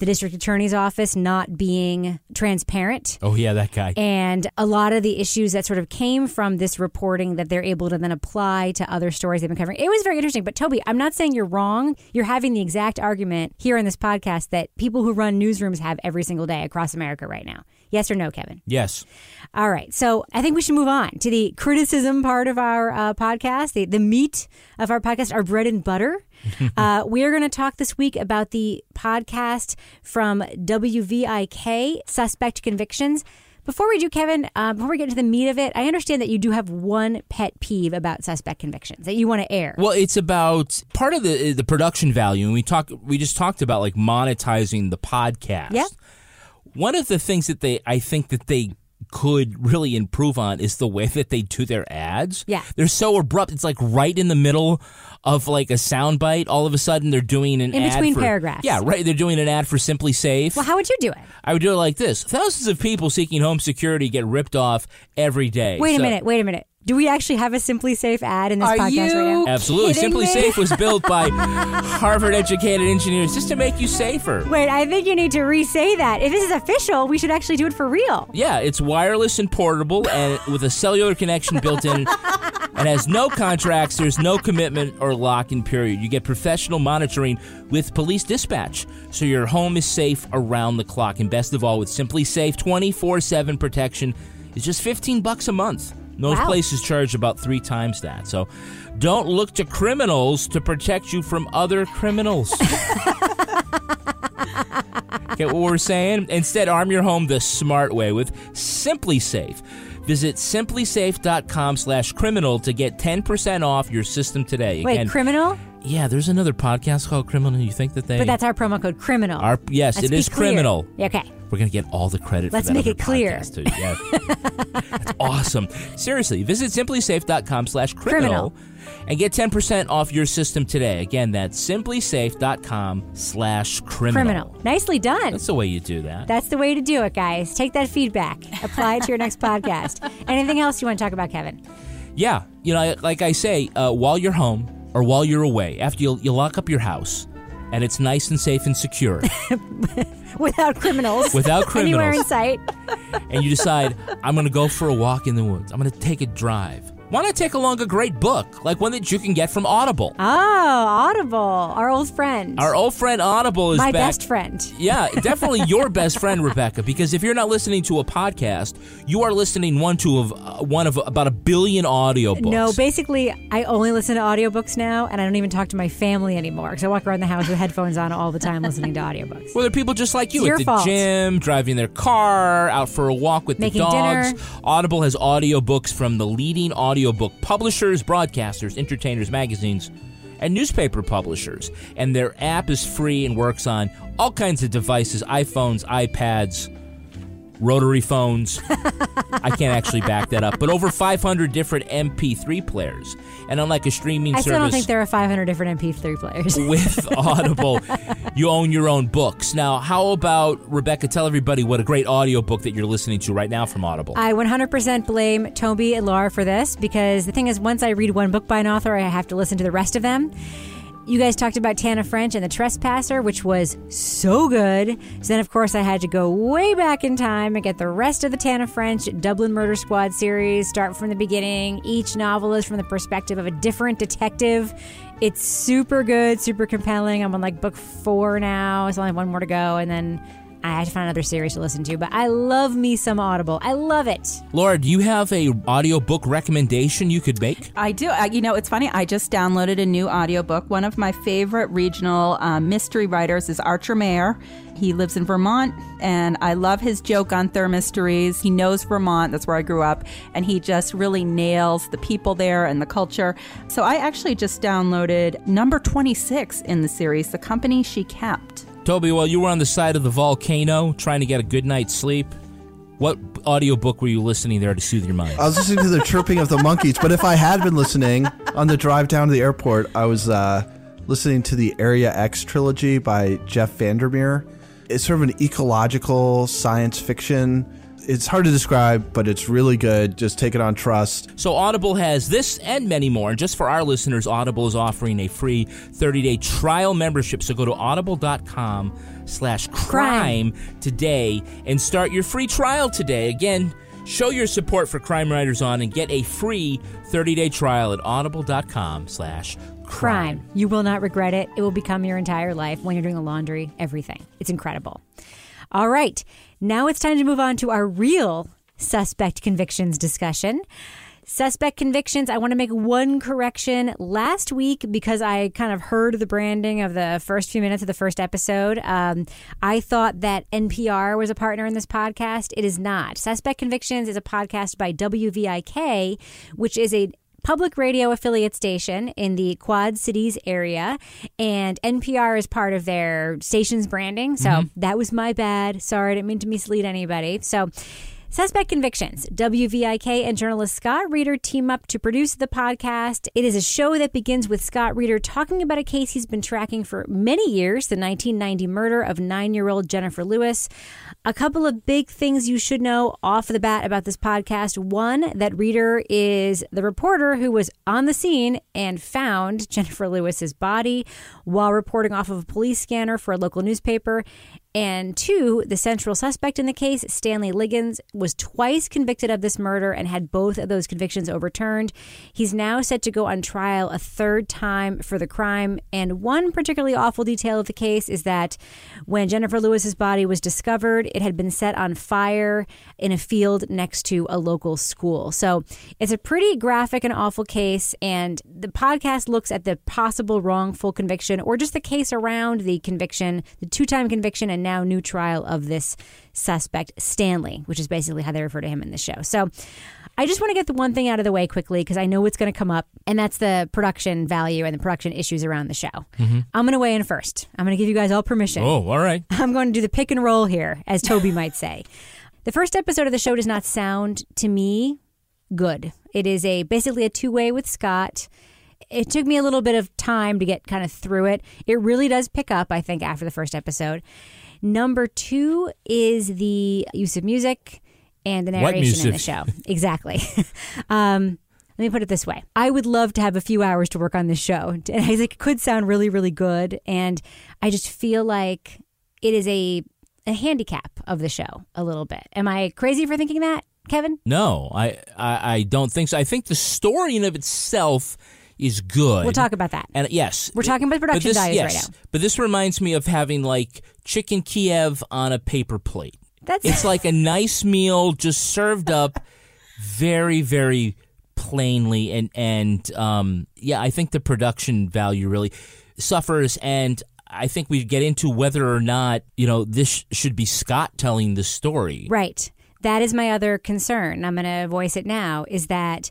the district attorney's office not being transparent. Oh, yeah, that guy. And a lot of the issues that sort of came from this reporting that they're able to then apply to other stories they've been covering. It was very interesting. But Toby, I'm not saying you're wrong. You're having the exact argument here in this podcast that people who run newsrooms have every single day across America right now. Yes or no, Kevin? Yes. All right. So I think we should move on to the criticism part of our uh, podcast, the, the meat of our podcast, our bread and butter. (laughs) uh, we are going to talk this week about the podcast from WVIK, Suspect Convictions. Before we do, Kevin, uh, before we get into the meat of it, I understand that you do have one pet peeve about Suspect Convictions that you want to air. Well, it's about part of the the production value, and we talk. We just talked about like monetizing the podcast. Yep. One of the things that they, I think that they could really improve on is the way that they do their ads. Yeah. They're so abrupt. It's like right in the middle of like a soundbite. All of a sudden, they're doing an In ad between for- paragraphs. Yeah, right. They're doing an ad for SimpliSafe. well, how would you do it? I would do it like this: thousands of people seeking home security get ripped off every day. Wait a minute. Wait a minute. Do we actually have a SimpliSafe ad in this Are podcast you right now? Absolutely. Simply me? Safe was built by (laughs) Harvard educated engineers just to make you safer. Wait, I think you need to re-say that. If this is official, we should actually do it for real. Yeah, it's wireless and portable and with a cellular connection built in (laughs) and has no contracts, there's no commitment or lock in period. You get professional monitoring with police dispatch. So your home is safe around the clock. And best of all, with SimpliSafe 24/7 protection is just 15 bucks a month. Most Wow. places charge about 3 times that. So don't look to criminals to protect you from other criminals. (laughs) Get what we're saying? Instead, arm your home the smart way with SimpliSafe. Visit simplisafe.com slash criminal to get 10% off your system today. Wait, Again, criminal? yeah, there's another podcast called Criminal. You think that they But that's our promo code criminal. are? Yes, Let's it is clear. criminal. Okay. We're gonna get all the credit. Let's for that make it clear. too. Yeah, (laughs) that's awesome. Seriously, visit simplisafe.com/criminal and get ten percent off your system today. Again, that's simplisafe.com/criminal. Criminal. Nicely done. That's the way you do that. That's the way to do it, guys. Take that feedback. Apply it to your next podcast. (laughs) Anything else you want to talk about, Kevin? Yeah, you know, like I say, uh, while you're home or while you're away, after you you lock up your house, and it's nice and safe and secure. (laughs) without criminals, Without (laughs) anywhere in sight. and you decide, I'm going to go for a walk in the woods. I'm going to take a drive. Why not take along a great book, like one that you can get from Audible? Oh, Audible, our old friend, Our old friend Audible is my back. best friend. Yeah, (laughs) definitely your best friend, Rebecca. Because if you're not listening to a podcast, you are listening one to of uh, one of about a billion audiobooks. No, basically, I only listen to audiobooks now, and I don't even talk to my family anymore because I walk around the house with headphones on all the time listening to audiobooks. Well, there are people just like you It's at the fault. gym, driving their car, out for a walk with Making the dogs. dinner. Audible has audiobooks from the leading audiobook publishers, broadcasters, entertainers, magazines, and newspaper publishers. And their app is free and works on all kinds of devices iPhones, iPads, rotary phones. I can't actually back that up, but over 500 different MP3 players. And unlike a streaming I service. still don't think there are 500 different MP3 players. (laughs) with (laughs) Audible, you own your own books. Now, how about Rebecca? Tell everybody what a great audiobook that you're listening to right now from Audible. I 100% blame Toby and Laura for this because the thing is, once I read one book by an author, I have to listen to the rest of them. You guys talked about Tana French and The Trespasser, which was so good. So then, of course, I had to go way back in time and get the rest of the Tana French Dublin Murder Squad series, start from the beginning. Each novel is from the perspective of a different detective. It's super good, super compelling. I'm on like book four now. It's only one more to go. And then I have to find another series to listen to. But I love me some Audible. I love it. Laura, do you have a audiobook recommendation you could make? I do. I, you know, it's funny. I just downloaded a new audiobook. One of my favorite regional uh, mystery writers is Archer Mayor. He lives in Vermont, and I love his Joe Gunther mysteries. He knows Vermont, that's where I grew up, and he just really nails the people there and the culture. So I actually just downloaded number 26 in the series, The Company She Kept. Toby, while you were on the side of the volcano trying to get a good night's sleep, what audiobook were you listening there to soothe your mind? I was listening to the chirping of the monkeys, but if I had been listening on the drive down to the airport, I was uh, listening to the Area X trilogy by Jeff VanderMeer. It's sort of an ecological science fiction. It's hard to describe, but it's really good. Just take it on trust. So Audible has this and many more. And just for our listeners, Audible is offering a free 30-day trial membership. So go to audible.com slash crime today and start your free trial today. Again, show your support for Crime Writers On and get a free 30-day trial at audible.com slash crime. You will not regret it. It will become your entire life when you're doing the laundry, everything. It's incredible. All right. Now it's time to move on to our real suspect convictions discussion. Suspect convictions, I want to make one correction. Last week, because I kind of heard the branding of the first few minutes of the first episode, um, I thought that NPR was a partner in this podcast. It is not. Suspect Convictions is a podcast by WVIK, which is a public radio affiliate station in the Quad Cities area, and NPR is part of their station's branding. So mm-hmm. that was my bad. Sorry, I didn't mean to mislead anybody. So. Suspect Convictions. WVIK and journalist Scott Reeder team up to produce the podcast. It is a show that begins with Scott Reeder talking about a case he's been tracking for many years the 1990 murder of nine year old Jennifer Lewis. A couple of big things you should know off the bat about this podcast. One, that Reeder is the reporter who was on the scene and found (laughs) Jennifer Lewis's body while reporting off of a police scanner for a local newspaper. And two, the central suspect in the case, Stanley Liggins, was twice convicted of this murder and had both of those convictions overturned. He's now set to go on trial a third time for the crime. And one particularly awful detail of the case is that when Jennifer Lewis's body was discovered, it had been set on fire in a field next to a local school. So it's a pretty graphic and awful case. And the podcast looks at the possible wrongful conviction or just the case around the conviction, the two time conviction, and now new trial of this suspect, Stanley, which is basically how they refer to him in the show. So I just want to get the one thing out of the way quickly because I know it's going to come up, and that's the production value and the production issues around the show. Mm-hmm. I'm going to weigh in first. I'm going to give you guys all permission. Oh, all right. (laughs) I'm going to do the pick and roll here, as Toby might say. The first episode of the show does not sound to me good. It is a basically a two way with Scott. It took me a little bit of time to get kind of through it. It really does pick up, I think, after the first episode. Number two is the use of music and the narration in the show. Exactly. (laughs) um, let me put it this way. I would love to have a few hours to work on this show. (laughs) And I think it could sound really, really good. And I just feel like it is a, a handicap of the show a little bit. Am I crazy for thinking that, Kevin? No, I, I, I don't think so. I think the story in of itself is good. We'll talk about that. And yes, We're talking about production this, values yes, right now. But this reminds me of having like chicken Kiev on a paper plate. That's It's like a nice meal just served up very, very plainly and and um, yeah, I think the production value really suffers and I think we get into whether or not, you know, this should be Scott telling the story. Right. That is my other concern. I'm going to voice it now is that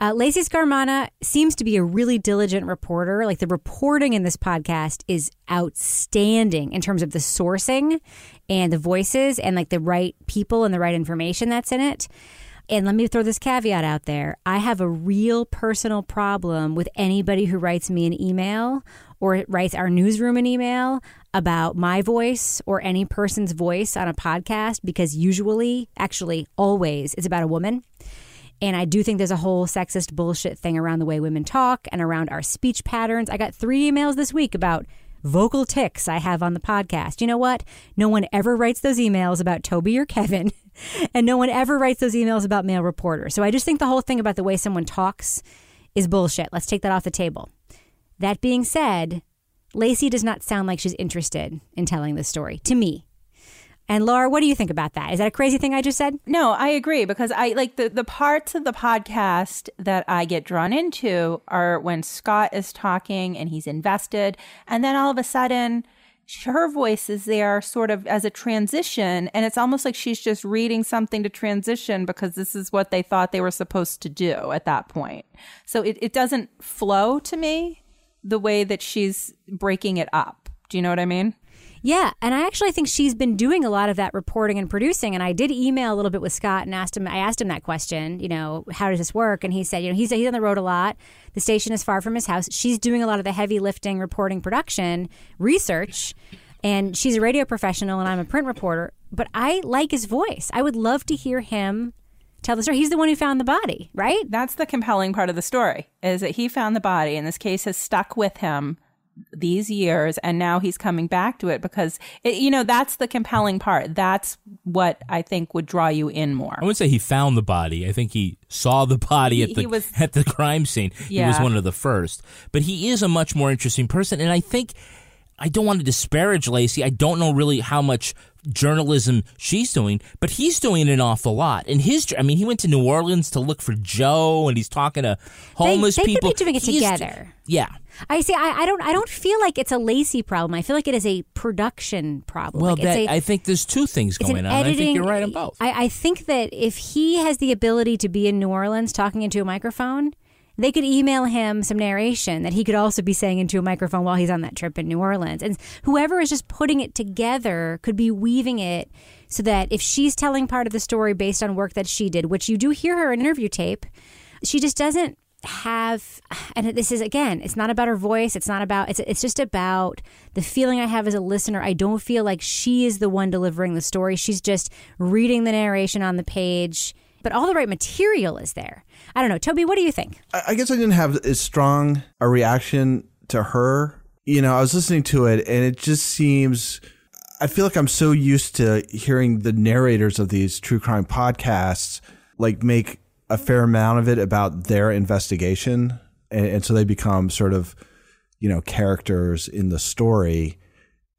uh, Lacey Scarmana seems to be a really diligent reporter. Like the reporting in this podcast is outstanding in terms of the sourcing and the voices and like the right people and the right information that's in it. And let me throw this caveat out there. I have a real personal problem with anybody who writes me an email or writes our newsroom an email about my voice or any person's voice on a podcast because usually, actually, always, it's about a woman. And I do think there's a whole sexist bullshit thing around the way women talk and around our speech patterns. I got three emails this week about vocal ticks I have on the podcast. You know what? No one ever writes those emails about Toby or Kevin, (laughs) and no one ever writes those emails about male reporters. So I just think the whole thing about the way someone talks is bullshit. Let's take that off the table. That being said, Lacey does not sound like she's interested in telling this story to me. And Laura, what do you think about that? Is that a crazy thing I just said? No, I agree because I like the, the parts of the podcast that I get drawn into are when Scott is talking and he's invested. And then all of a sudden, her voice is there sort of as a transition. And it's almost like she's just reading something to transition because this is what they thought they were supposed to do at that point. So it, it doesn't flow to me the way that she's breaking it up. Do you know what I mean? Yeah, and I actually think she's been doing a lot of that reporting and producing. And I did email a little bit with Scott and asked him. I asked him that question. You know, how does this work? And he said, you know, he's he's on the road a lot. The station is far from his house. She's doing a lot of the heavy lifting, reporting, production, research, and she's a radio professional, and I'm a print reporter. But I like his voice. I would love to hear him tell the story. He's the one who found the body, right? That's the compelling part of the story is that he found the body and this case has stuck with him these years and now he's coming back to it because it, you know that's the compelling part that's what i think would draw you in more I wouldn't say he found the body. I think he saw the body He- at the was- at the crime scene. He was one of the first. But he is a much more interesting person and I think I don't want to disparage Lacey. I don't know really how much journalism she's doing, but he's doing an awful lot. And his I mean, he went to New Orleans to look for Joe and he's talking to homeless they people. could be doing it He's- together. Yeah. I see. I, I don't. I don't feel like it's a Lacey problem. I feel like it is a production problem. Well, Like, it's that, a- I think there's two things going on. I editing. think you're right on both. I, I think that if he has the ability to be in New Orleans talking into a microphone, they could email him some narration that he could also be saying into a microphone while he's on that trip in New Orleans. And whoever is just putting it together could be weaving it so that if she's telling part of the story based on work that she did, which you do hear her in interview tape, she just doesn't have and this is again it's not about her voice. It's not about it's it's just about the feeling i have as a listener. I don't feel like she is the one delivering the story. She's just reading the narration on the page but all the right material is there. I don't know. Toby what do you think? I guess I didn't have as strong a reaction to her. You know, I was listening to it and it just seems I feel like I'm so used to hearing the narrators of these true crime podcasts like make a fair amount of it about their investigation and, and so they become sort of you know characters in the story.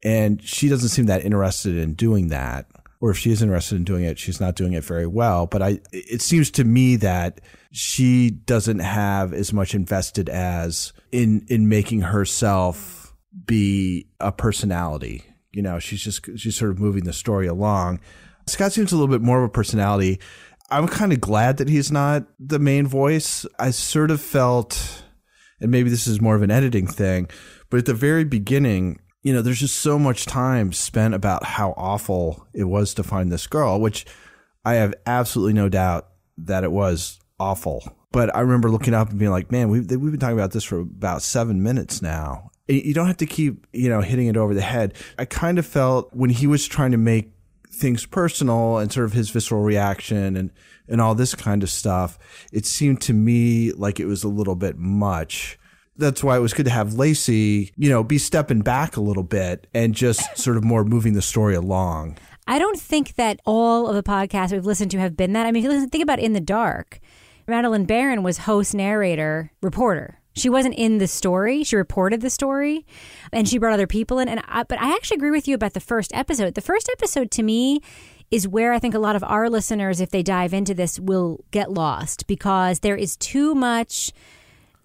And she doesn't seem that interested in doing that or if she is interested in doing it she's not doing it very well. But i it seems to me that she doesn't have as much invested as in in making herself be a personality. You know she's just she's sort of moving the story along. Scott seems a little bit more of a personality. I'm kind of glad that he's not the main voice. I sort of felt and maybe this is more of an editing thing, but at the very beginning, you know, there's just so much time spent about how awful it was to find this girl, which I have absolutely no doubt that it was awful. But I remember looking up and being like, man, we've, we've been talking about this for about seven minutes now. You don't have to keep, you know, hitting it over the head. I kind of felt when he was trying to make things personal and sort of his visceral reaction and and all this kind of stuff. It seemed to me like it was a little bit much. That's why it was good to have Lacey, you know, be stepping back a little bit and just (laughs) sort of more moving the story along. I don't think that all of the podcasts we've listened to have been that. I mean, if you listen, think about In the Dark. Madeleine Baran was host, narrator, reporter. She wasn't in the story. She reported the story, and she brought other people in. And I, but I actually agree with you about the first episode. The first episode to me is where I think a lot of our listeners, if they dive into this, will get lost because there is too much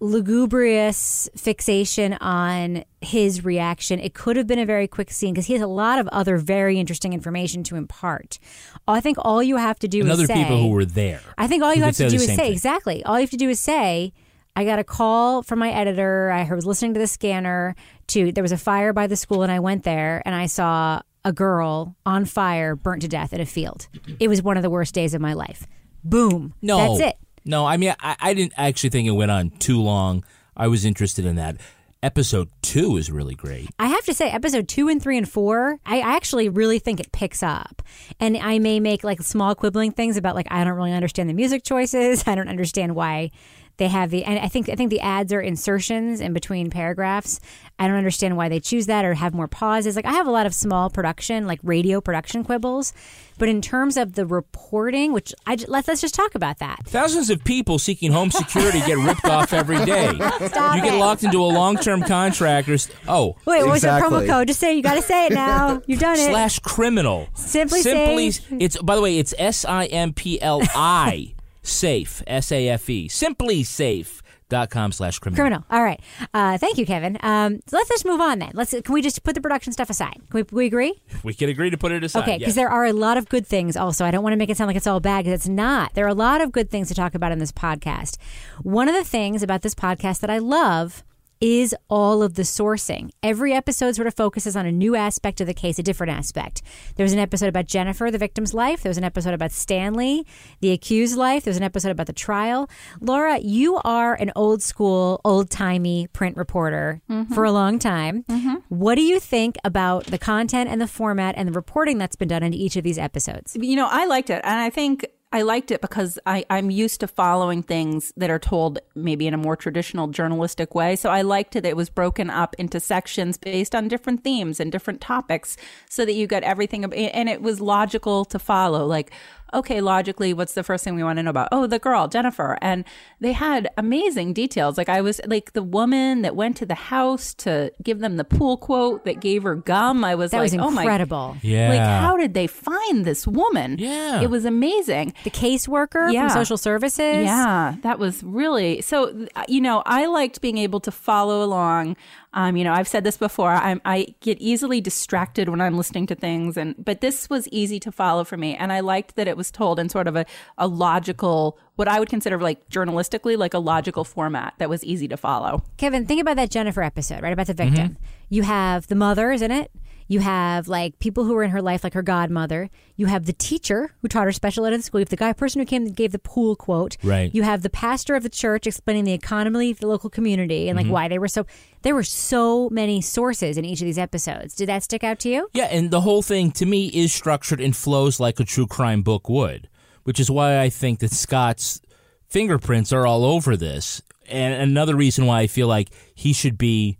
lugubrious fixation on his reaction. It could have been a very quick scene because he has a lot of other very interesting information to impart. I think all you have to do and is other say, people who were there. I think all you have to do is say thing. exactly. All you have to do is say, I got a call from my editor. I was listening to the scanner. To there was a fire by the school, and I went there and I saw a girl on fire, burnt to death in a field. It was one of the worst days of my life. Boom. No, that's it. No, I mean, I, I didn't actually think it went on too long. I was interested in that. Episode two is really great. I have to say, episode two and three and four, I actually really think it picks up. And I may make like small quibbling things about like I don't really understand the music choices. (laughs) I don't understand why they have the and I think I think the ads are insertions in between paragraphs. I don't understand why they choose that or have more pauses. Like I have a lot of small production, like radio production quibbles, but in terms of the reporting, which I let's let's just talk about that. Thousands of people seeking home security get ripped off every day. (laughs) Stop you get locked into a long-term contract or oh Wait, what was your promo code? Just say you got to say it now. (laughs) You've done it. slash criminal. Simply simply Safe. it's by the way it's S I M P L I safe S A F E simply safe dot com slash criminal. Criminal. All right. Uh, thank you, Kevin. Um, so let's just move on then. Let's. Can we just put the production stuff aside? Can we, we agree? (laughs) We can agree to put it aside. Okay, because there are a lot of good things also. I don't want to make it sound like it's all bad because it's not. There are a lot of good things to talk about in this podcast. One of the things about this podcast that I love is all of the sourcing. Every episode sort of focuses on a new aspect of the case, a different aspect. There was an episode about Jennifer, the victim's life. There was an episode about Stanley, the accused life. There was an episode about the trial. Laura, you are an old school, old timey print reporter mm-hmm. for a long time. Mm-hmm. What do you think about the content and the format and the reporting that's been done into each of these episodes? You know, I liked it. And I think I liked it because I, I'm used to following things that are told maybe in a more traditional journalistic way. So I liked it. It was broken up into sections based on different themes and different topics so that you got everything. And it was logical to follow. Like, okay, logically, what's the first thing we want to know about? Oh, the girl, Jennifer. And they had amazing details. Like, I was like the woman that went to the house to give them the pool quote that gave her gum. I was That was like, oh my. incredible. Yeah. Like, how did they find this woman? Yeah. It was amazing. The caseworker Yeah. from social services. Yeah, that was really so. Uh, you know, I liked being able to follow along. Um, you know, I've said this before. I'm, I get easily distracted when I'm listening to things, and but this was easy to follow for me, and I liked that it was told in sort of a, a logical, what I would consider like journalistically, like a logical format that was easy to follow. Kevin, think about that Jennifer episode, right? About the victim. You have the mother, isn't it? You have like people who were in her life, like her godmother. You have the teacher who taught her special ed at the school. You have the guy person who came and gave the pool quote. Right. You have the pastor of the church explaining the economy of the local community and like mm-hmm. why they were so. There were so many sources in each of these episodes. Did that stick out to you? Yeah, and the whole thing to me is structured and flows like a true crime book would, which is why I think that Scott's fingerprints are all over this. And another reason why I feel like he should be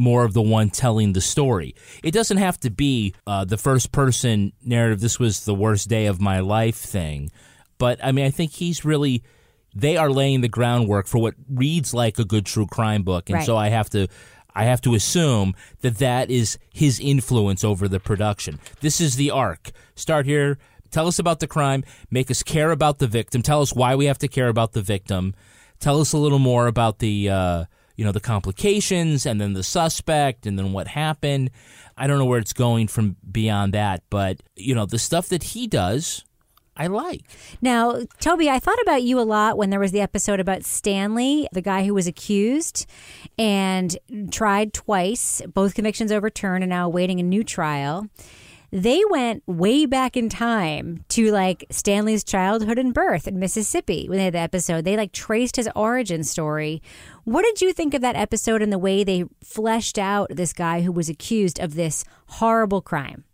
more of the one telling the story. It doesn't have to be uh, the first person narrative, this was the worst day of my life thing. But I mean, I think he's really, they are laying the groundwork for what reads like a good true crime book. And Right. so I have to. I have to assume that that is his influence over the production. This is the arc. Start here. Tell us about the crime. Make us care about the victim. Tell us why we have to care about the victim. Tell us a little more about the uh, you know the complications and then the suspect and then what happened. I don't know where it's going from beyond that, but you know the stuff that he does, I like. Now, Toby, I thought about you a lot when there was the episode about Stanley, the guy who was accused and tried twice, both convictions overturned, and now awaiting a new trial. They went way back in time to like Stanley's childhood and birth in Mississippi when they had the episode. They like traced his origin story. What did you think of that episode and the way they fleshed out this guy who was accused of this horrible crime?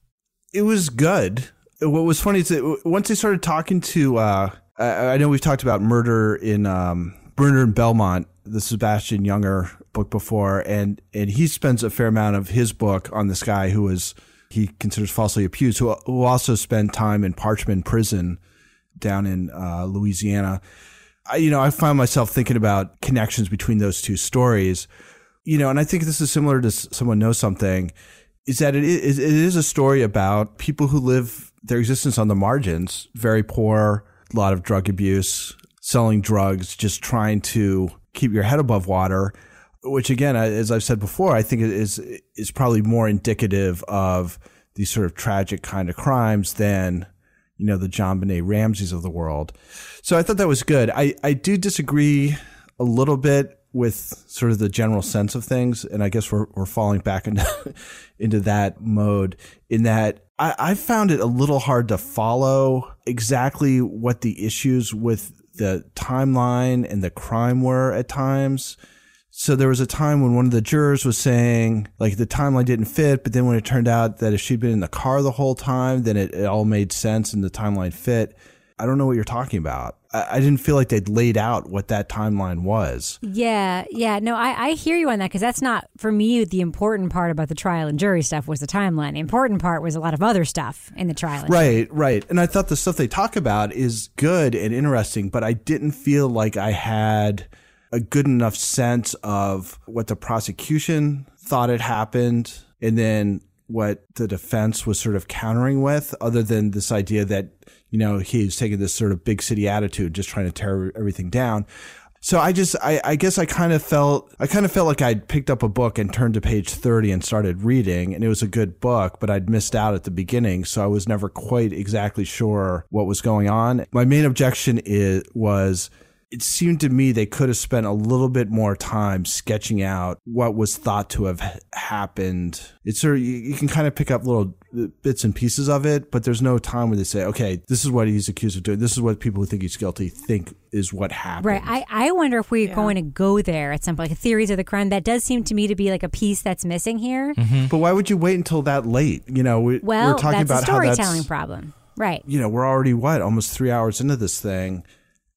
it was good. what was funny is that once they started talking to, uh, I, know we've talked about murder in um, Murder in Belmont, the Sebastian Junger book before, and and he spends a fair amount of his book on this guy who was he considers falsely accused, who, who also spent time in Parchman Prison down in uh, Louisiana. I, you know, I find myself thinking about connections between those two stories. You know, and I think this is similar to someone knows something. Is that it is, it is a story about people who live their existence on the margins, very poor, a lot of drug abuse, selling drugs, just trying to keep your head above water. Which again, as I've said before, I think is is probably more indicative of these sort of tragic kind of crimes than you know the JonBenét Ramseys of the world. So I thought that was good. I I do disagree a little bit with sort of the general sense of things, and I guess we're we're falling back into (laughs) into that mode. In that I, I found it a little hard to follow exactly what the issues with the timeline and the crime were at times. So there was a time when one of the jurors was saying like the timeline didn't fit, but then when it turned out that if she'd been in the car the whole time, then it, it all made sense and the timeline fit. I don't know what you're talking about. I, I didn't feel like they'd laid out what that timeline was. Yeah, yeah. No, I, I hear you on that because that's not, for me, the important part about the trial and jury stuff was the timeline. The important part was a lot of other stuff in the trial. right, jury. right. And I thought the stuff they talk about is good and interesting, but I didn't feel like I had a good enough sense of what the prosecution thought had happened and then what the defense was sort of countering with, other than this idea that, you know, he's taking this sort of big city attitude, just trying to tear everything down. So I just, I, I guess I kind of felt, I kind of felt like I'd picked up a book and turned to page 30 and started reading, and it was a good book, but I'd missed out at the beginning. So I was never quite exactly sure what was going on. My main objection is, was, it seemed to me they could have spent a little bit more time sketching out what was thought to have happened. It's sort of, you, you, can kind of pick up little bits and pieces of it, but there's no time where they say, okay, this is what he's accused of doing. This is what people who think he's guilty think is what happened. Right. I, I wonder if we're yeah. going to go there at some point, like theories of the crime. That does seem to me to be like a piece that's missing here. Mm-hmm. But why would you wait until that late? You know, we, well, we're talking that's about a storytelling problem. Right. You know, we're already what, almost three hours into this thing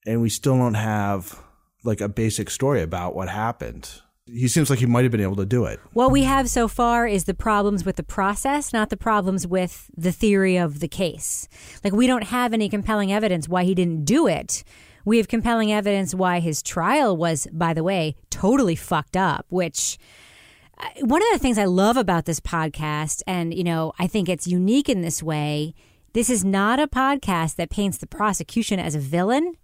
and we still don't have like a basic story about what happened. He seems like he might have been able to do it. What we have so far is the problems with the process, not the problems with the theory of the case. Like, we don't have any compelling evidence why he didn't do it. We have compelling evidence why his trial was, by the way, totally fucked up, which uh, one of the things I love about this podcast, and, you know, I think it's unique in this way. This is not a podcast that paints the prosecution as a villain.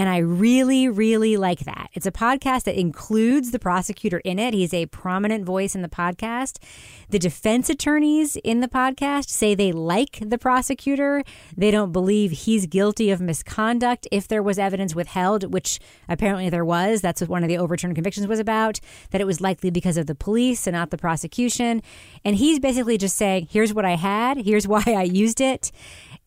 And I really, really like that. It's a podcast that includes the prosecutor in it. He's a prominent voice in the podcast. The defense attorneys in the podcast say they like the prosecutor. They don't believe he's guilty of misconduct if there was evidence withheld, which apparently there was. That's what one of the overturned convictions was about, that it was likely because of the police and not the prosecution. And he's basically just saying, here's what I had, here's (laughs) why I used it.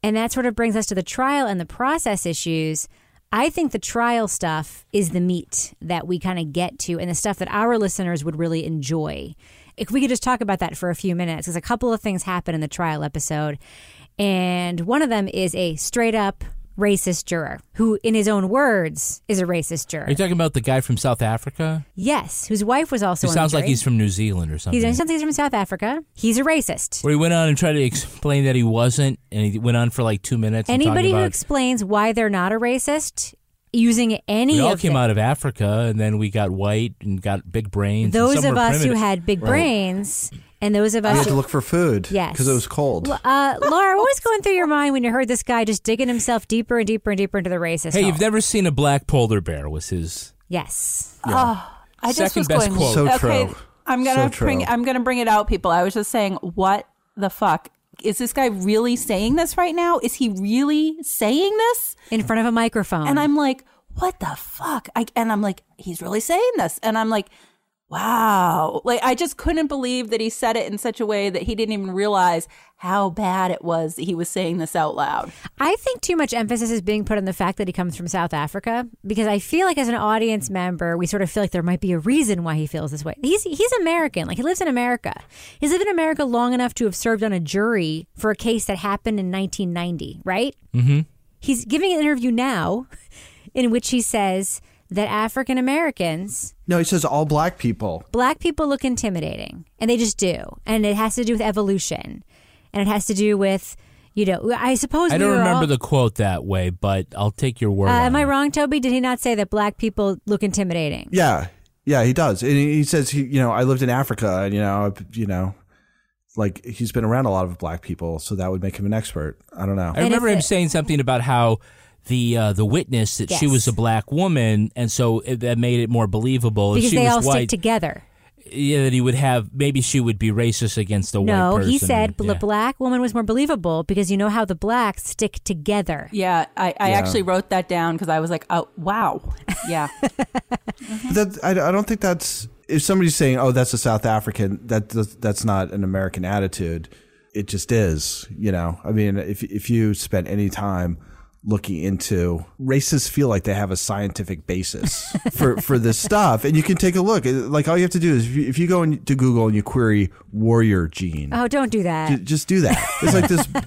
And that sort of brings us to the trial and the process issues. I think the trial stuff is the meat that we kind of get to and the stuff that our listeners would really enjoy. If we could just talk about that for a few minutes, because a couple of things happen in the trial episode. And one of them is a straight up racist juror who, in his own words, is a racist juror. Are you talking about the guy from South Africa? Yes, whose wife was also. He sounds like he's from New Zealand or something. He's, he's from South Africa. He's a racist. Where he went on and tried to explain that he wasn't, and he went on for like two minutes. Anybody who explains why they're not a racist using any we all came the, out of Africa, and then we got white and got big brains. Those of us primitive. who had big right. brains, and those of us we had to look for food. Yes, because it was cold. Uh, Laura, what was going through your mind when you heard this guy just digging himself deeper and deeper and deeper into the racist? Hey, hole? you've never seen a black polar bear? Was his yes? Yeah. Oh, I just Second was best going. quote. So okay, true. I'm gonna So bring. true. I'm gonna bring it out, people. I was just saying, what the fuck is this guy really saying this right now? Is he really saying this in front of a microphone? And I'm like, what the fuck? I, and I'm like, he's really saying this. And I'm like, wow. Like, I just couldn't believe that he said it in such a way that he didn't even realize how bad it was that he was saying this out loud. I think too much emphasis is being put on the fact that he comes from South Africa because I feel like as an audience member, we sort of feel like there might be a reason why he feels this way. He's he's American, like he lives in America. He's lived in America long enough to have served on a jury for a case that happened in 1990, right? Mm-hmm. He's giving an interview now in which he says that African Americans No, he says all black people. black people look intimidating and they just do and it has to do with evolution and it has to do with you know i suppose I we don't were remember all- the quote that way, but I'll take your word. uh, on am i wrong toby did he not say that black people look intimidating Yeah, yeah, he does. And he he says he, you know, I lived in Africa, and you know, you know, like he's been around a lot of black people, so that would make him an expert. I don't know. I remember him saying something about how the uh, the witness that she was a black woman, and so it, that made it more believable. because if she they was all stick together yeah, that he would have maybe she would be racist against a white no he said or- the black woman was more believable because you know how the blacks stick together Yeah, I, I Yeah. actually wrote that down because I was like, oh, wow. Yeah. (laughs) that I, I don't think that's if somebody's saying, "Oh, that's a South African," that that's- that's not an American attitude. It just is, you know. I mean, if if you spent any time looking into races feel like they have a scientific basis (laughs) for for this stuff and you can take a look like all you have to do is if you, if you go into google and you query warrior gene oh don't do that ju- just do that it's like this (laughs)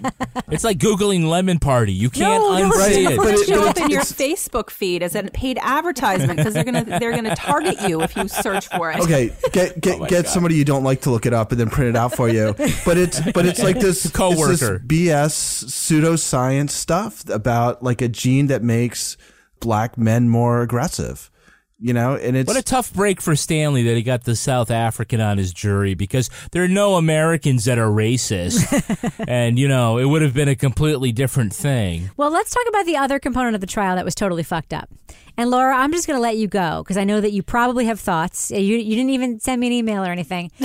It's like googling lemon party. You can't no, no, unsee it's it. going to it- show but up in your Facebook feed as a paid advertisement because they're gonna they're gonna target you if you search for it. okay get get oh my get God. somebody you don't like to look it up and then print it out for you but it's but it's like this (laughs) Coworker. it's this bs pseudoscience stuff about like a gene that makes black men more aggressive you know and it's What a tough break for Stanley that he got the South African on his jury because there are no Americans that are racist. (laughs) and, you know, it would have been a completely different thing. Well, let's talk about the other component of the trial that was totally fucked up. And Laura, I'm just going to let you go because I know that you probably have thoughts. You, you didn't even send me an email or anything. (laughs)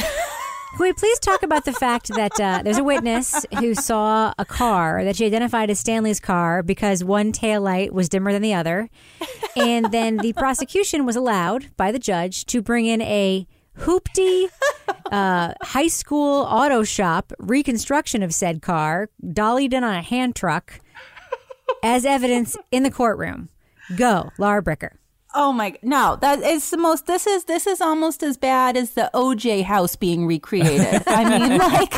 Can we please talk about the fact that uh, there's a witness who saw a car that she identified as Stanley's car because one tail light was dimmer than the other? And then the prosecution was allowed by the judge to bring in a hoopty uh, high school auto shop reconstruction of said car, dollied in on a hand truck, as evidence in the courtroom. Go, Laura Bricker. Oh my no, that is the most this is this is almost as bad as the OJ house being recreated. I mean (laughs) like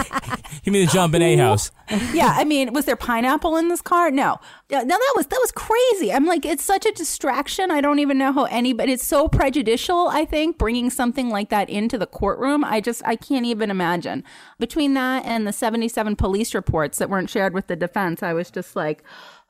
You mean the JonBenét house? yeah, I mean, was there pineapple in this car? No. No, that was that was crazy. I'm like, it's such a distraction. I don't even know how anybody. It's so prejudicial. I think bringing something like that into the courtroom. I just I can't even imagine. Between that and the 77 police reports that weren't shared with the defense, I was just like,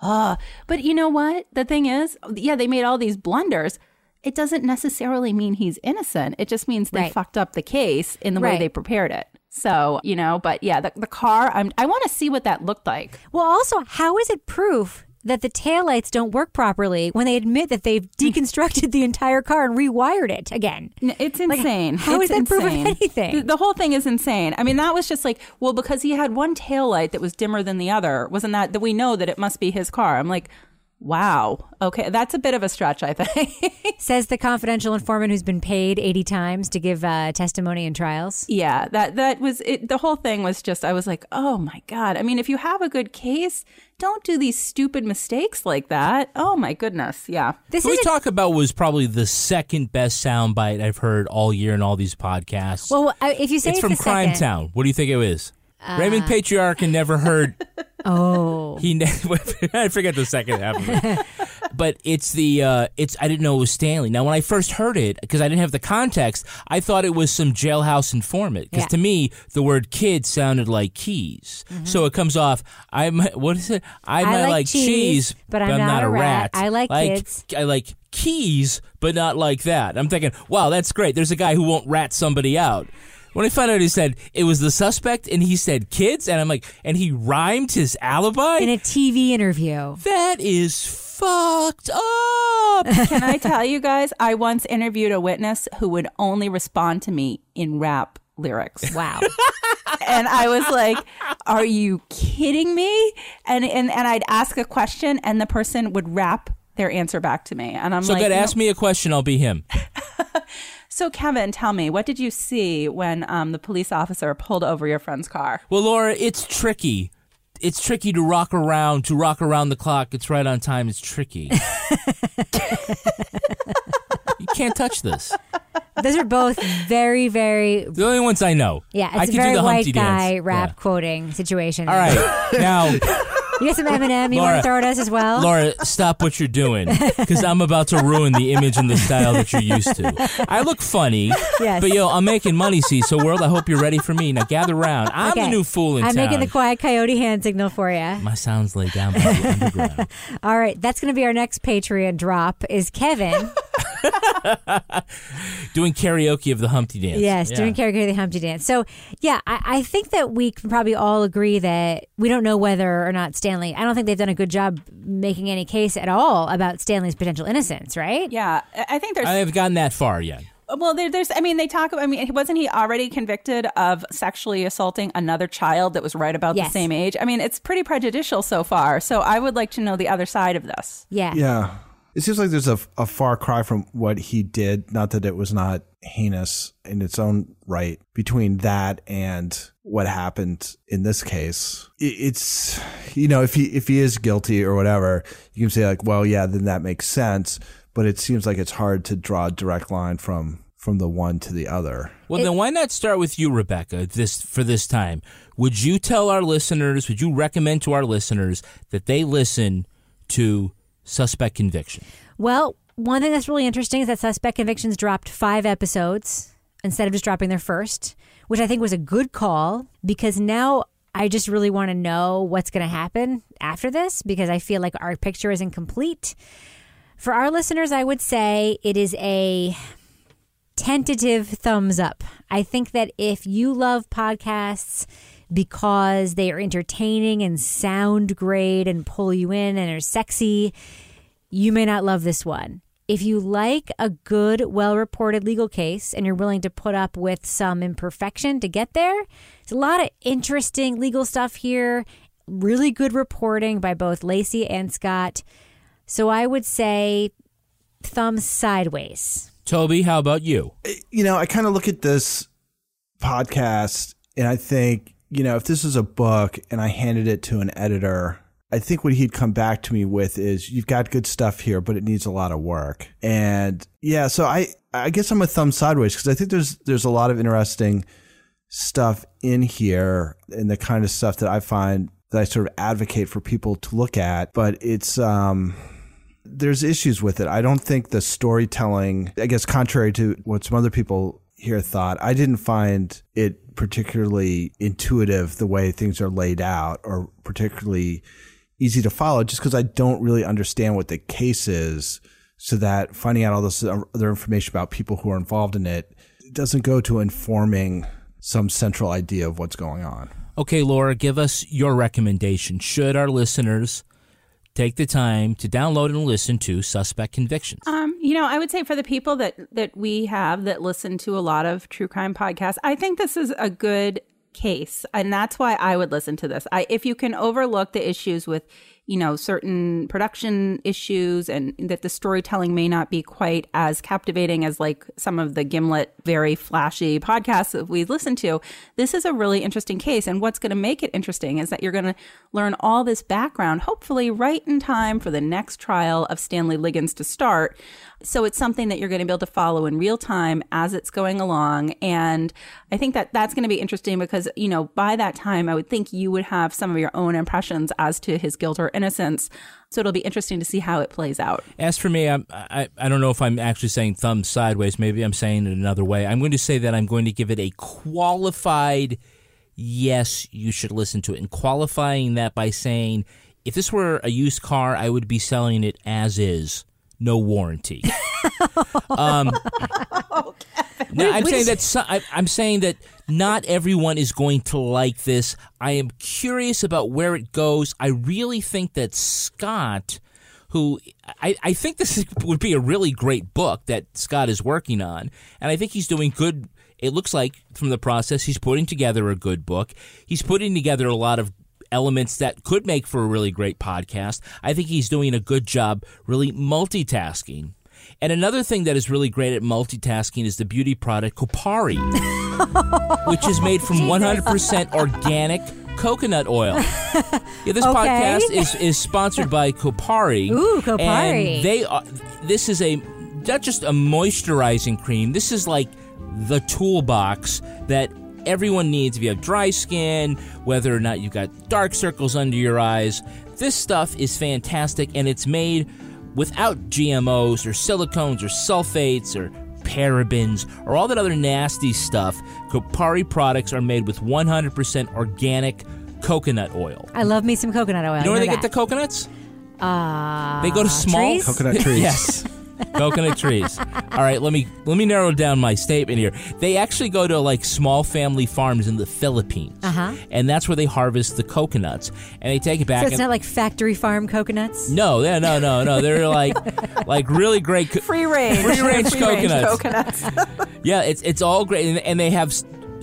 ah. But you know what? The thing is, yeah, they made all these blunders. It doesn't necessarily mean he's innocent. It just means they Right. fucked up the case in the way they prepared it. So, you know, but yeah, the, the car, I'm, I want to see what that looked like. Well, also, how is it proof that the taillights don't work properly when they admit that they've hmm. deconstructed the entire car and rewired it again? It's Like, insane. how it's is that proof of anything? The, the whole thing is insane. I mean, that was just like, well, because he had one tail light that was dimmer than the other, wasn't that that we know that it must be his car? I'm like, wow. Okay, that's a bit of a stretch, I think. (laughs) Says the confidential informant who's been paid 80 times to give uh, testimony in trials. yeah, that that was it. The whole thing was just, I was like, oh my god. I mean, if you have a good case, don't do these stupid mistakes like that. Oh my goodness. Yeah. This What we talk about was probably the second best soundbite I've heard all year in all these podcasts. well, uh, if you say it's it's, from the Crime second- Town. What do you think it is? Raymond Patriarca and never heard. (laughs) Oh, He ne- (laughs) I forget the second half of it. (laughs) But it's the uh, it's I didn't know it was Stanley. Now when I first heard it because I didn't have the context, I thought it was some jailhouse informant. Because Yeah. to me the word kid sounded like keys. So it comes off. I'm what is it? I, might like like cheese, but I'm not a rat. I like kids. I like keys, but not like that. I'm thinking, wow, that's great. There's a guy who won't rat somebody out. When I found out he said it was the suspect and he said kids, and I'm like, and he rhymed his alibi? in a TV interview. that is fucked up. (laughs) Can I tell you guys? I once interviewed a witness who would only respond to me in rap lyrics. Wow. (laughs) and I was like, "Are you kidding me?" And and and I'd ask a question, and the person would rap their answer back to me, and I'm so like, good. "No." Ask me a question. I'll be him. (laughs) So, Kevin, tell me, what did you see when um, the police officer pulled over your friend's car? Well, Laura, it's tricky. It's tricky to rock around, to rock around the clock. It's right on time. It's tricky. (laughs) you can't touch this. Those are both very, very. The only ones I know. Yeah, I it's a can very do the white Humpty guy dance. rap Yeah. quoting situation. All right, (laughs) now, You got some Eminem you want to throw at us as well? Laura, stop what you're doing because I'm about to ruin the image and the style that you're used to. I look funny, Yes. but yo, I'm making money. See, so world, I hope you're ready for me. Now gather round. I'm Okay. the new fool in I'm town. making the quiet coyote hand signal for you. My sounds laid down by the (laughs) underground. All right, that's going to be our next Patreon drop. Is Kevin? (laughs) (laughs) Doing karaoke of the Humpty Dance. Yes, Yeah. doing karaoke of the Humpty Dance. So, yeah, I, I think that we can probably all agree that we don't know whether or not Stanley. I don't think they've done a good job making any case at all about Stanley's potential innocence. Right? Yeah, I I think there's. I haven't gotten that far yet. Well, there, there's. I mean, they talk. about, I mean, wasn't he already convicted of sexually assaulting another child that was right about Yes. the same age? I mean, it's pretty prejudicial so far. So I would like to know the other side of this. Yeah. Yeah. It seems like there's a, a far cry from what he did. Not that it was not heinous in its own right between that and what happened in this case. It's, you know, if he, if he is guilty or whatever, you can say like, well, yeah, then that makes sense. But it seems like it's hard to draw a direct line from, from the one to the other. Well, then why not start with you, Rebecca? This for this time. Would you tell our listeners? Would you recommend to our listeners that they listen to Suspect Conviction? Well, one thing that's really interesting is that Suspect Convictions dropped five episodes instead of just dropping their first, which I think was a good call because now I just really want to know what's going to happen after this because I feel like our picture is incomplete. For our listeners, I would say it is a tentative thumbs up. I think that if you love podcasts because they are entertaining and sound great and pull you in and are sexy, you may not love this one. If you like a good, well reported legal case and you're willing to put up with some imperfection to get there, there's a lot of interesting legal stuff here. Really good reporting by both Lacey and Scott. So I would say thumbs sideways. Toby, how about you? Uh, you know, I kind of look at this podcast and I think, you know, if this is a book and I handed it to an editor, I think what he'd come back to me with is you've got good stuff here, but it needs a lot of work. And yeah, so I I guess I'm a thumb sideways because I think there's there's a lot of interesting stuff in here and the kind of stuff that I find that I sort of advocate for people to look at, but it's um there's issues with it. I don't think the storytelling, I guess, contrary to what some other people here thought, I didn't find it particularly intuitive the way things are laid out or particularly easy to follow just because I don't really understand what the case is. So that finding out all this other information about people who are involved in it doesn't go to informing some central idea of what's going on. Okay, Laura, give us your recommendation. Should our listeners take the time to download and listen to Suspect Convictions? Um, you know, I would say for the people that that we have that listen to a lot of true crime podcasts, I think this is a good case, and that's why I would listen to this. I, if you can overlook the issues with, you know, certain production issues, and that the storytelling may not be quite as captivating as like some of the Gimlet very flashy podcasts that we listen to, this is a really interesting case. And what's going to make it interesting is that you're going to learn all this background, hopefully right in time for the next trial of Stanley Liggins to start. So it's something that you're going to be able to follow in real time as it's going along. And I think that that's going to be interesting because, you know, by that time, I would think you would have some of your own impressions as to his guilt or innocence. So it'll be interesting to see how it plays out. As for me, I'm, I I don't know if I'm actually saying thumb sideways. Maybe I'm saying it another way. I'm going to say that I'm going to give it a qualified yes. You should listen to it, and qualifying that by saying if this were a used car, I would be selling it as is, no warranty. (laughs) um, no, I'm saying that so, I, I'm saying that not everyone is going to like this. I am curious about where it goes. I really think that Scott, who I, I think this is- would be a really great book that Scott is working on, and I think he's doing good. It looks like from the process he's putting together a good book. He's putting together a lot of elements that could make for a really great podcast. I think he's doing a good job really multitasking. And another thing that is really great at multitasking is the beauty product Kopari, (laughs) which is made from 100% organic coconut oil. Yeah, this (laughs) Okay. podcast is, is sponsored by Kopari. Ooh, Kopari. And they are, this is a not just a moisturizing cream. This is like the toolbox that everyone needs if you have dry skin, whether or not you've got dark circles under your eyes. This stuff is fantastic and it's made without GMOs or silicones or sulfates or parabens or all that other nasty stuff. Kopari products are made with 100% organic coconut oil. I love me some coconut oil. You know where I they get the coconuts? Uh, They go to small trees? Coconut trees. (laughs) yes. Coconut trees. All right, let me let me narrow down my statement here. They actually go to like small family farms in the Philippines, Uh-huh. and that's where they harvest the coconuts, and they take it back. So it's and, not like factory farm coconuts. no, yeah, no, no, no. They're like (laughs) like really great. Co- Free range. Free range coconuts. coconuts. (laughs) yeah, it's it's all great, and, and they have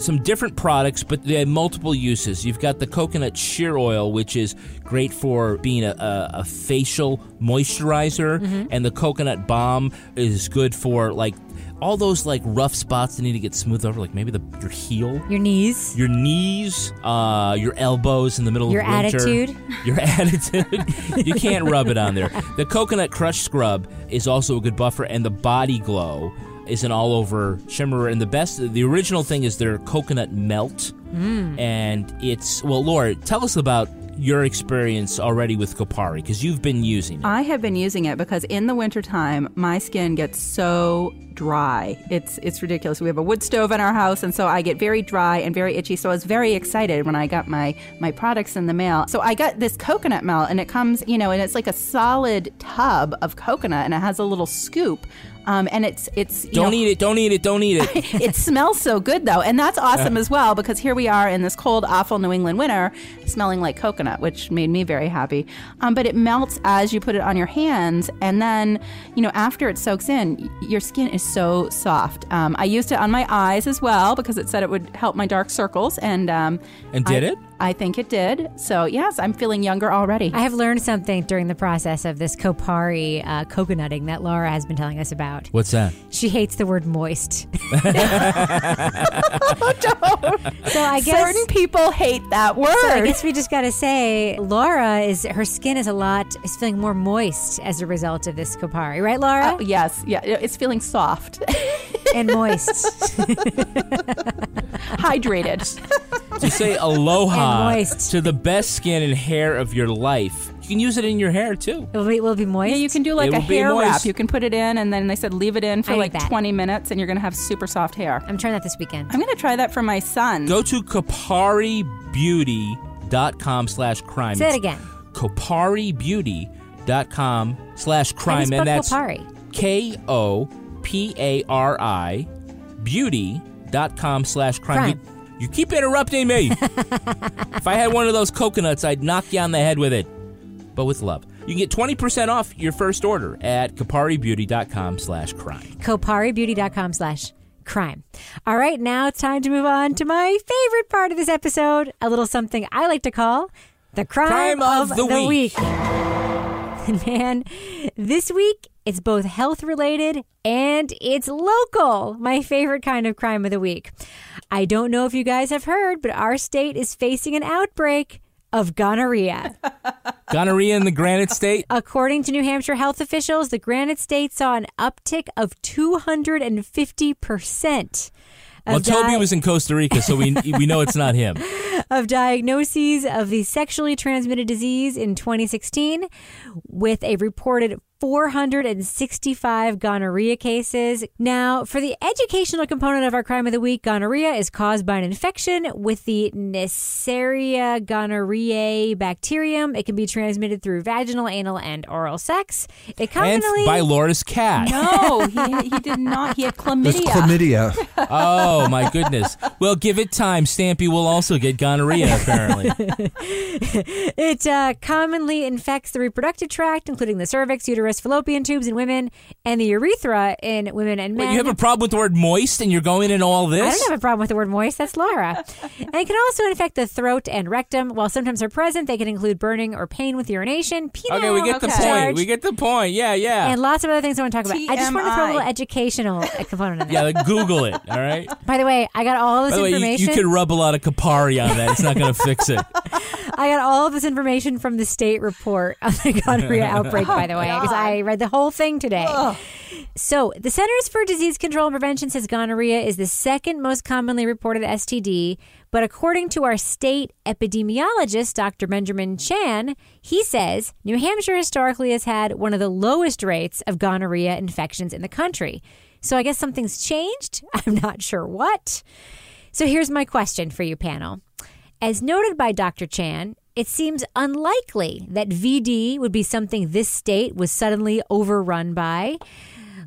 some different products, but they have multiple uses. You've got the coconut shear oil, which is great for being a, a, a facial moisturizer, Mm-hmm. and the coconut balm is good for like all those like rough spots that need to get smoothed over, like maybe the your heel. Your knees. Your knees, uh, your elbows in the middle Your of winter. attitude. (laughs) Your attitude. you can't rub it on there. The coconut crush scrub is also a good buffer, and the body glow is an all over shimmerer. And the best, the original thing is their coconut melt. Mm. And it's, well, Laura, tell us about your experience already with Kopari, because you've been using it. I have been using it because in the wintertime, my skin gets so dry. It's it's ridiculous. We have a wood stove in our house, and so I get very dry and very itchy. So I was very excited when I got my my products in the mail. So I got this coconut melt, and it comes, you know, and it's like a solid tub of coconut, and it has a little scoop. Um, and it's it's you don't know, eat it, don't eat it, don't eat it. (laughs) it smells so good though, and that's awesome as well because here we are in this cold, awful New England winter, smelling like coconut, which made me very happy. Um, but it melts as you put it on your hands, and then you know after it soaks in, y- your skin is so soft. Um, I used it on my eyes as well because it said it would help my dark circles, and um, And did I- it? I think it did. So yes, I'm feeling younger already. I have learned something during the process of this Kopari uh, coconutting that Laura has been telling us about. What's that? She hates the word moist. (laughs) (laughs) Don't. So I guess Certain people hate that word. So I guess we just got to say, Laura is her skin is a lot is feeling more moist as a result of this Kopari, right, Laura? Oh, yes, yeah, it's feeling soft, and moist. (laughs) hydrated. To say (laughs) aloha to the best skin and hair of your life. You can use it in your hair too. It will be, will be moist. Yeah, you can do like It a will be hair wrap. moist. You can put it in, and then they said leave it in for I like need 20 minutes, and you're going to have super soft hair. I'm trying that this weekend. I'm going to try that for my son. Go to koparibeauty.com slash crime. Say it again. koparibeauty.com slash How do you crime. spell And that's Kopari? K O P A R I beauty.com slash crime. Crime. You, keep interrupting me. (laughs) if I had one of those coconuts, I'd knock you on the head with it. But with love. You can get 20% off your first order at koparibeauty.com slash crime. koparibeauty.com slash crime. All right, now it's time to move on to my favorite part of this episode, a little something I like to call the crime, Crime of the week. (laughs) Man, this week it's both health related and it's local. My favorite kind of crime of the week. I don't know if you guys have heard, but our state is facing an outbreak of gonorrhea. (laughs) Gonorrhea in the Granite State. According to New Hampshire health officials, the Granite State saw an uptick of 250%. of Well, Toby di- was in Costa Rica, so we (laughs) we know it's not him. of diagnoses of the sexually transmitted disease in 2016, with a reported 465 gonorrhea cases. Now, for the educational component of our crime of the week, gonorrhea is caused by an infection with the Neisseria gonorrhoeae bacterium. It can be transmitted through vaginal, anal, and oral sex. It And commonly by Laura's cat. no, he, he did not. He had (laughs) There's chlamydia. chlamydia. (laughs) Oh my goodness. Well, give it time. Stampy will also get gonorrhea apparently. (laughs) It uh, commonly infects the reproductive tract, including the cervix, uterus, uterus, fallopian tubes in women, and the urethra in women and men. Wait, you have a problem with the word moist and you're going in all this? I don't have a problem with the word moist. That's Laura. (laughs) and it can also infect the throat and rectum. While symptoms are present, they can include burning or pain with urination, penile okay, we get the point. We get the point. Yeah, yeah. and lots of other things I want to talk about. I just want to throw a little educational (laughs) component in there. yeah, like Google it, all right? By the way, I got all this By the way, information. you could rub a lot of Kopari on that. It's not going to fix it. (laughs) I got all of this information from the state report on the gonorrhea outbreak, by the way, because I read the whole thing today. So, the Centers for Disease Control and Prevention says gonorrhea is the second most commonly reported STD. But according to our state epidemiologist, Dr. Benjamin Chan, he says New Hampshire historically has had one of the lowest rates of gonorrhea infections in the country. So, I guess something's changed. (laughs) I'm not sure what. So, here's my question for you, panel. As noted by Dr. Chan, it seems unlikely that VD would be something this state was suddenly overrun by.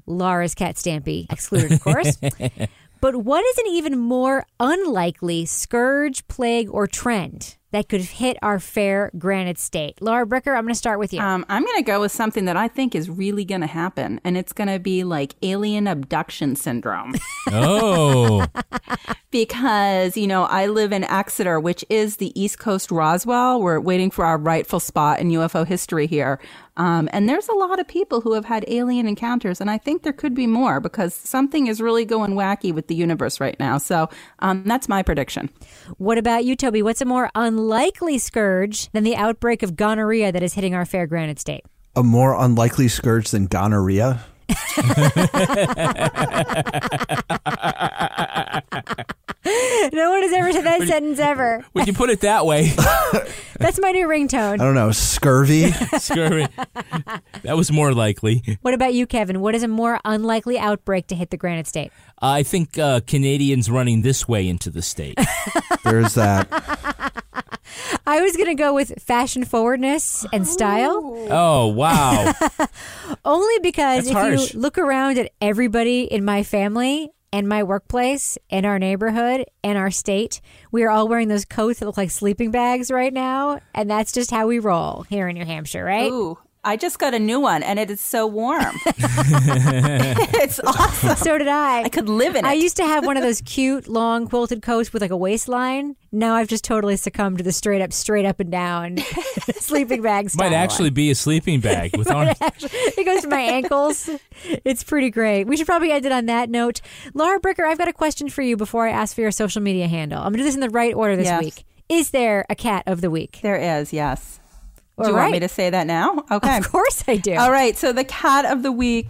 Laura's cat Stampy excluded, of course. (laughs) but what is an even more unlikely scourge, plague, or trend that could hit our fair granite state? Laura Bricker, I'm going to start with you. Um, I'm going to go with something that I think is really going to happen, and it's going to be like alien abduction syndrome. (laughs) Oh. because, you know, I live in Exeter, which is the East Coast Roswell. We're waiting for our rightful spot in UFO history here. Um, and there's a lot of people who have had alien encounters, and I think there could be more because something is really going wacky with the universe right now. So um, that's my prediction. what about you, Toby? What's a more unlikely scourge than the outbreak of gonorrhea that is hitting our fair granite state? A more unlikely scourge than gonorrhea. (laughs) (laughs) (laughs) No one has ever said that sentence ever. when you put it that way, (laughs) That's my new ringtone. I don't know, scurvy. (laughs) scurvy. that was more likely. What about you, Kevin? What is a more unlikely outbreak to hit the Granite State? I think uh, Canadians running this way into the state. There's that. I was going to go with fashion forwardness and style, Oh, wow. only because That's if harsh. you look around at everybody in my family and my workplace and our neighborhood and our state, we are all wearing those coats that look like sleeping bags right now, and that's just how we roll here in New Hampshire, right? Ooh, I just got a new one, and it is so warm. (laughs) (laughs) it's awesome. So did I. I could live in it. I used to have one of (laughs) those cute long quilted coats with like a waistline. Now I've just totally succumbed to the straight up, straight up and down sleeping bag style. Might actually be a sleeping bag with arms. it goes to my ankles. It's pretty great. We should probably end it on that note. Laura Bricker, I've got a question for you before I ask for your social media handle. I'm going to do this in the right order this Yes. week. Is there a cat of the week? there is, yes. All do you want me to say that now? Okay. Of course I do. All right, so the cat of the week.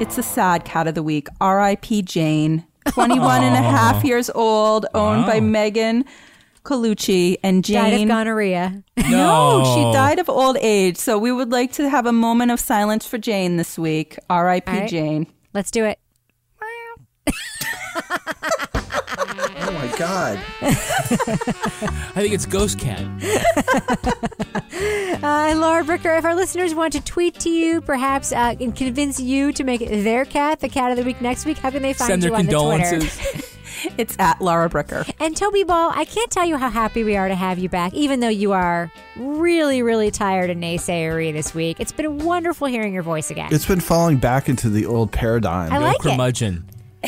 It's a sad cat of the week. R.I.P. Jane, (laughs) 21 and a half years old, owned by Megan Colucci. And Jane. Died of gonorrhea. (laughs) no, she died of old age. So we would like to have a moment of silence for Jane this week. R.I.P. All right. Jane. Let's do it. (laughs) Oh my god. I think it's Ghost Cat. (laughs) Uh, Laura Bricker, if our listeners want to tweet to you, perhaps uh, and convince you to make their cat the cat of the week next week, how can they find Send you their on the Twitter? condolences. (laughs) It's at Laura Bricker. And Toby Ball, I can't tell you how happy we are to have you back, even though you are really, really tired and naysayery this week. It's been wonderful hearing your voice again. It's been falling back into the old paradigm I like it.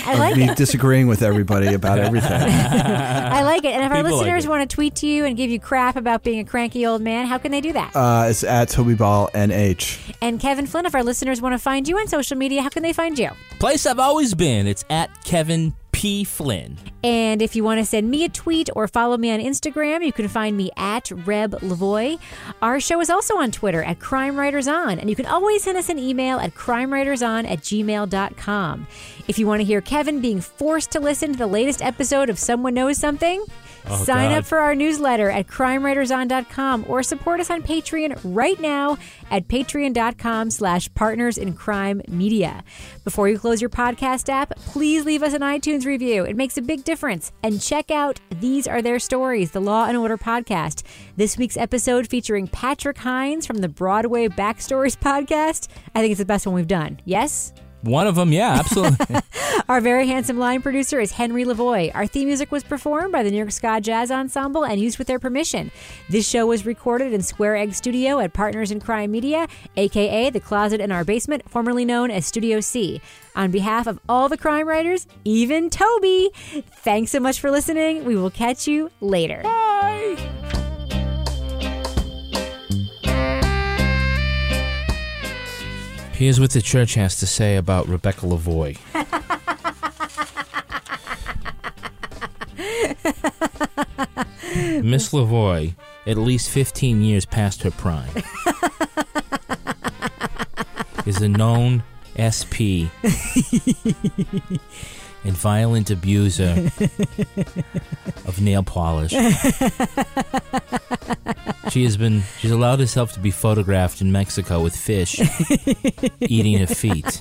Curmudgeon. I like me it. disagreeing with everybody about everything. (laughs) I like it. And if our People like listeners it. want to tweet to you and give you crap about being a cranky old man, how can they do that? Uh, it's at Toby Ball NH. and Kevin Flynn, if our listeners want to find you on social media, how can they find you? Place I've always been. It's at Kevin P. Flynn. And if you want to send me a tweet or follow me on Instagram, you can find me at Reb Lavoie. Our show is also on Twitter at Crime Writers On, and you can always send us an email at crimewriterson at gmail.com. If you want to hear Kevin being forced to listen to the latest episode of Someone Knows Something, Oh, sign God. up for our newsletter at crimewriterson.com or support us on Patreon right now at patreon.com slash partners in crime media. Before you close your podcast app, please leave us an iTunes review. It makes a big difference. And check out These Are Their Stories, the Law and Order podcast. This week's episode featuring Patrick Hines from the Broadway Backstories (laughs) podcast. I think it's the best one we've done. Yes? One of them, yeah, absolutely. (laughs) Our very handsome line producer is Henry Lavoie. Our theme music was performed by the New York Ska Jazz Ensemble and used with their permission. This show was recorded in Square Egg Studio at Partners in Crime Media, aka the closet in our basement, formerly known as Studio C. On behalf of all the crime writers, even Toby, thanks so much for listening. We will catch you later. Bye. Here's what the church has to say about Rebecca Lavoie. (laughs) Miss Lavoie, at least 15 years past her prime, (laughs) is a known SP and violent abuser (laughs) of nail polish. She has been she's allowed herself to be photographed in Mexico with fish (laughs) eating her feet.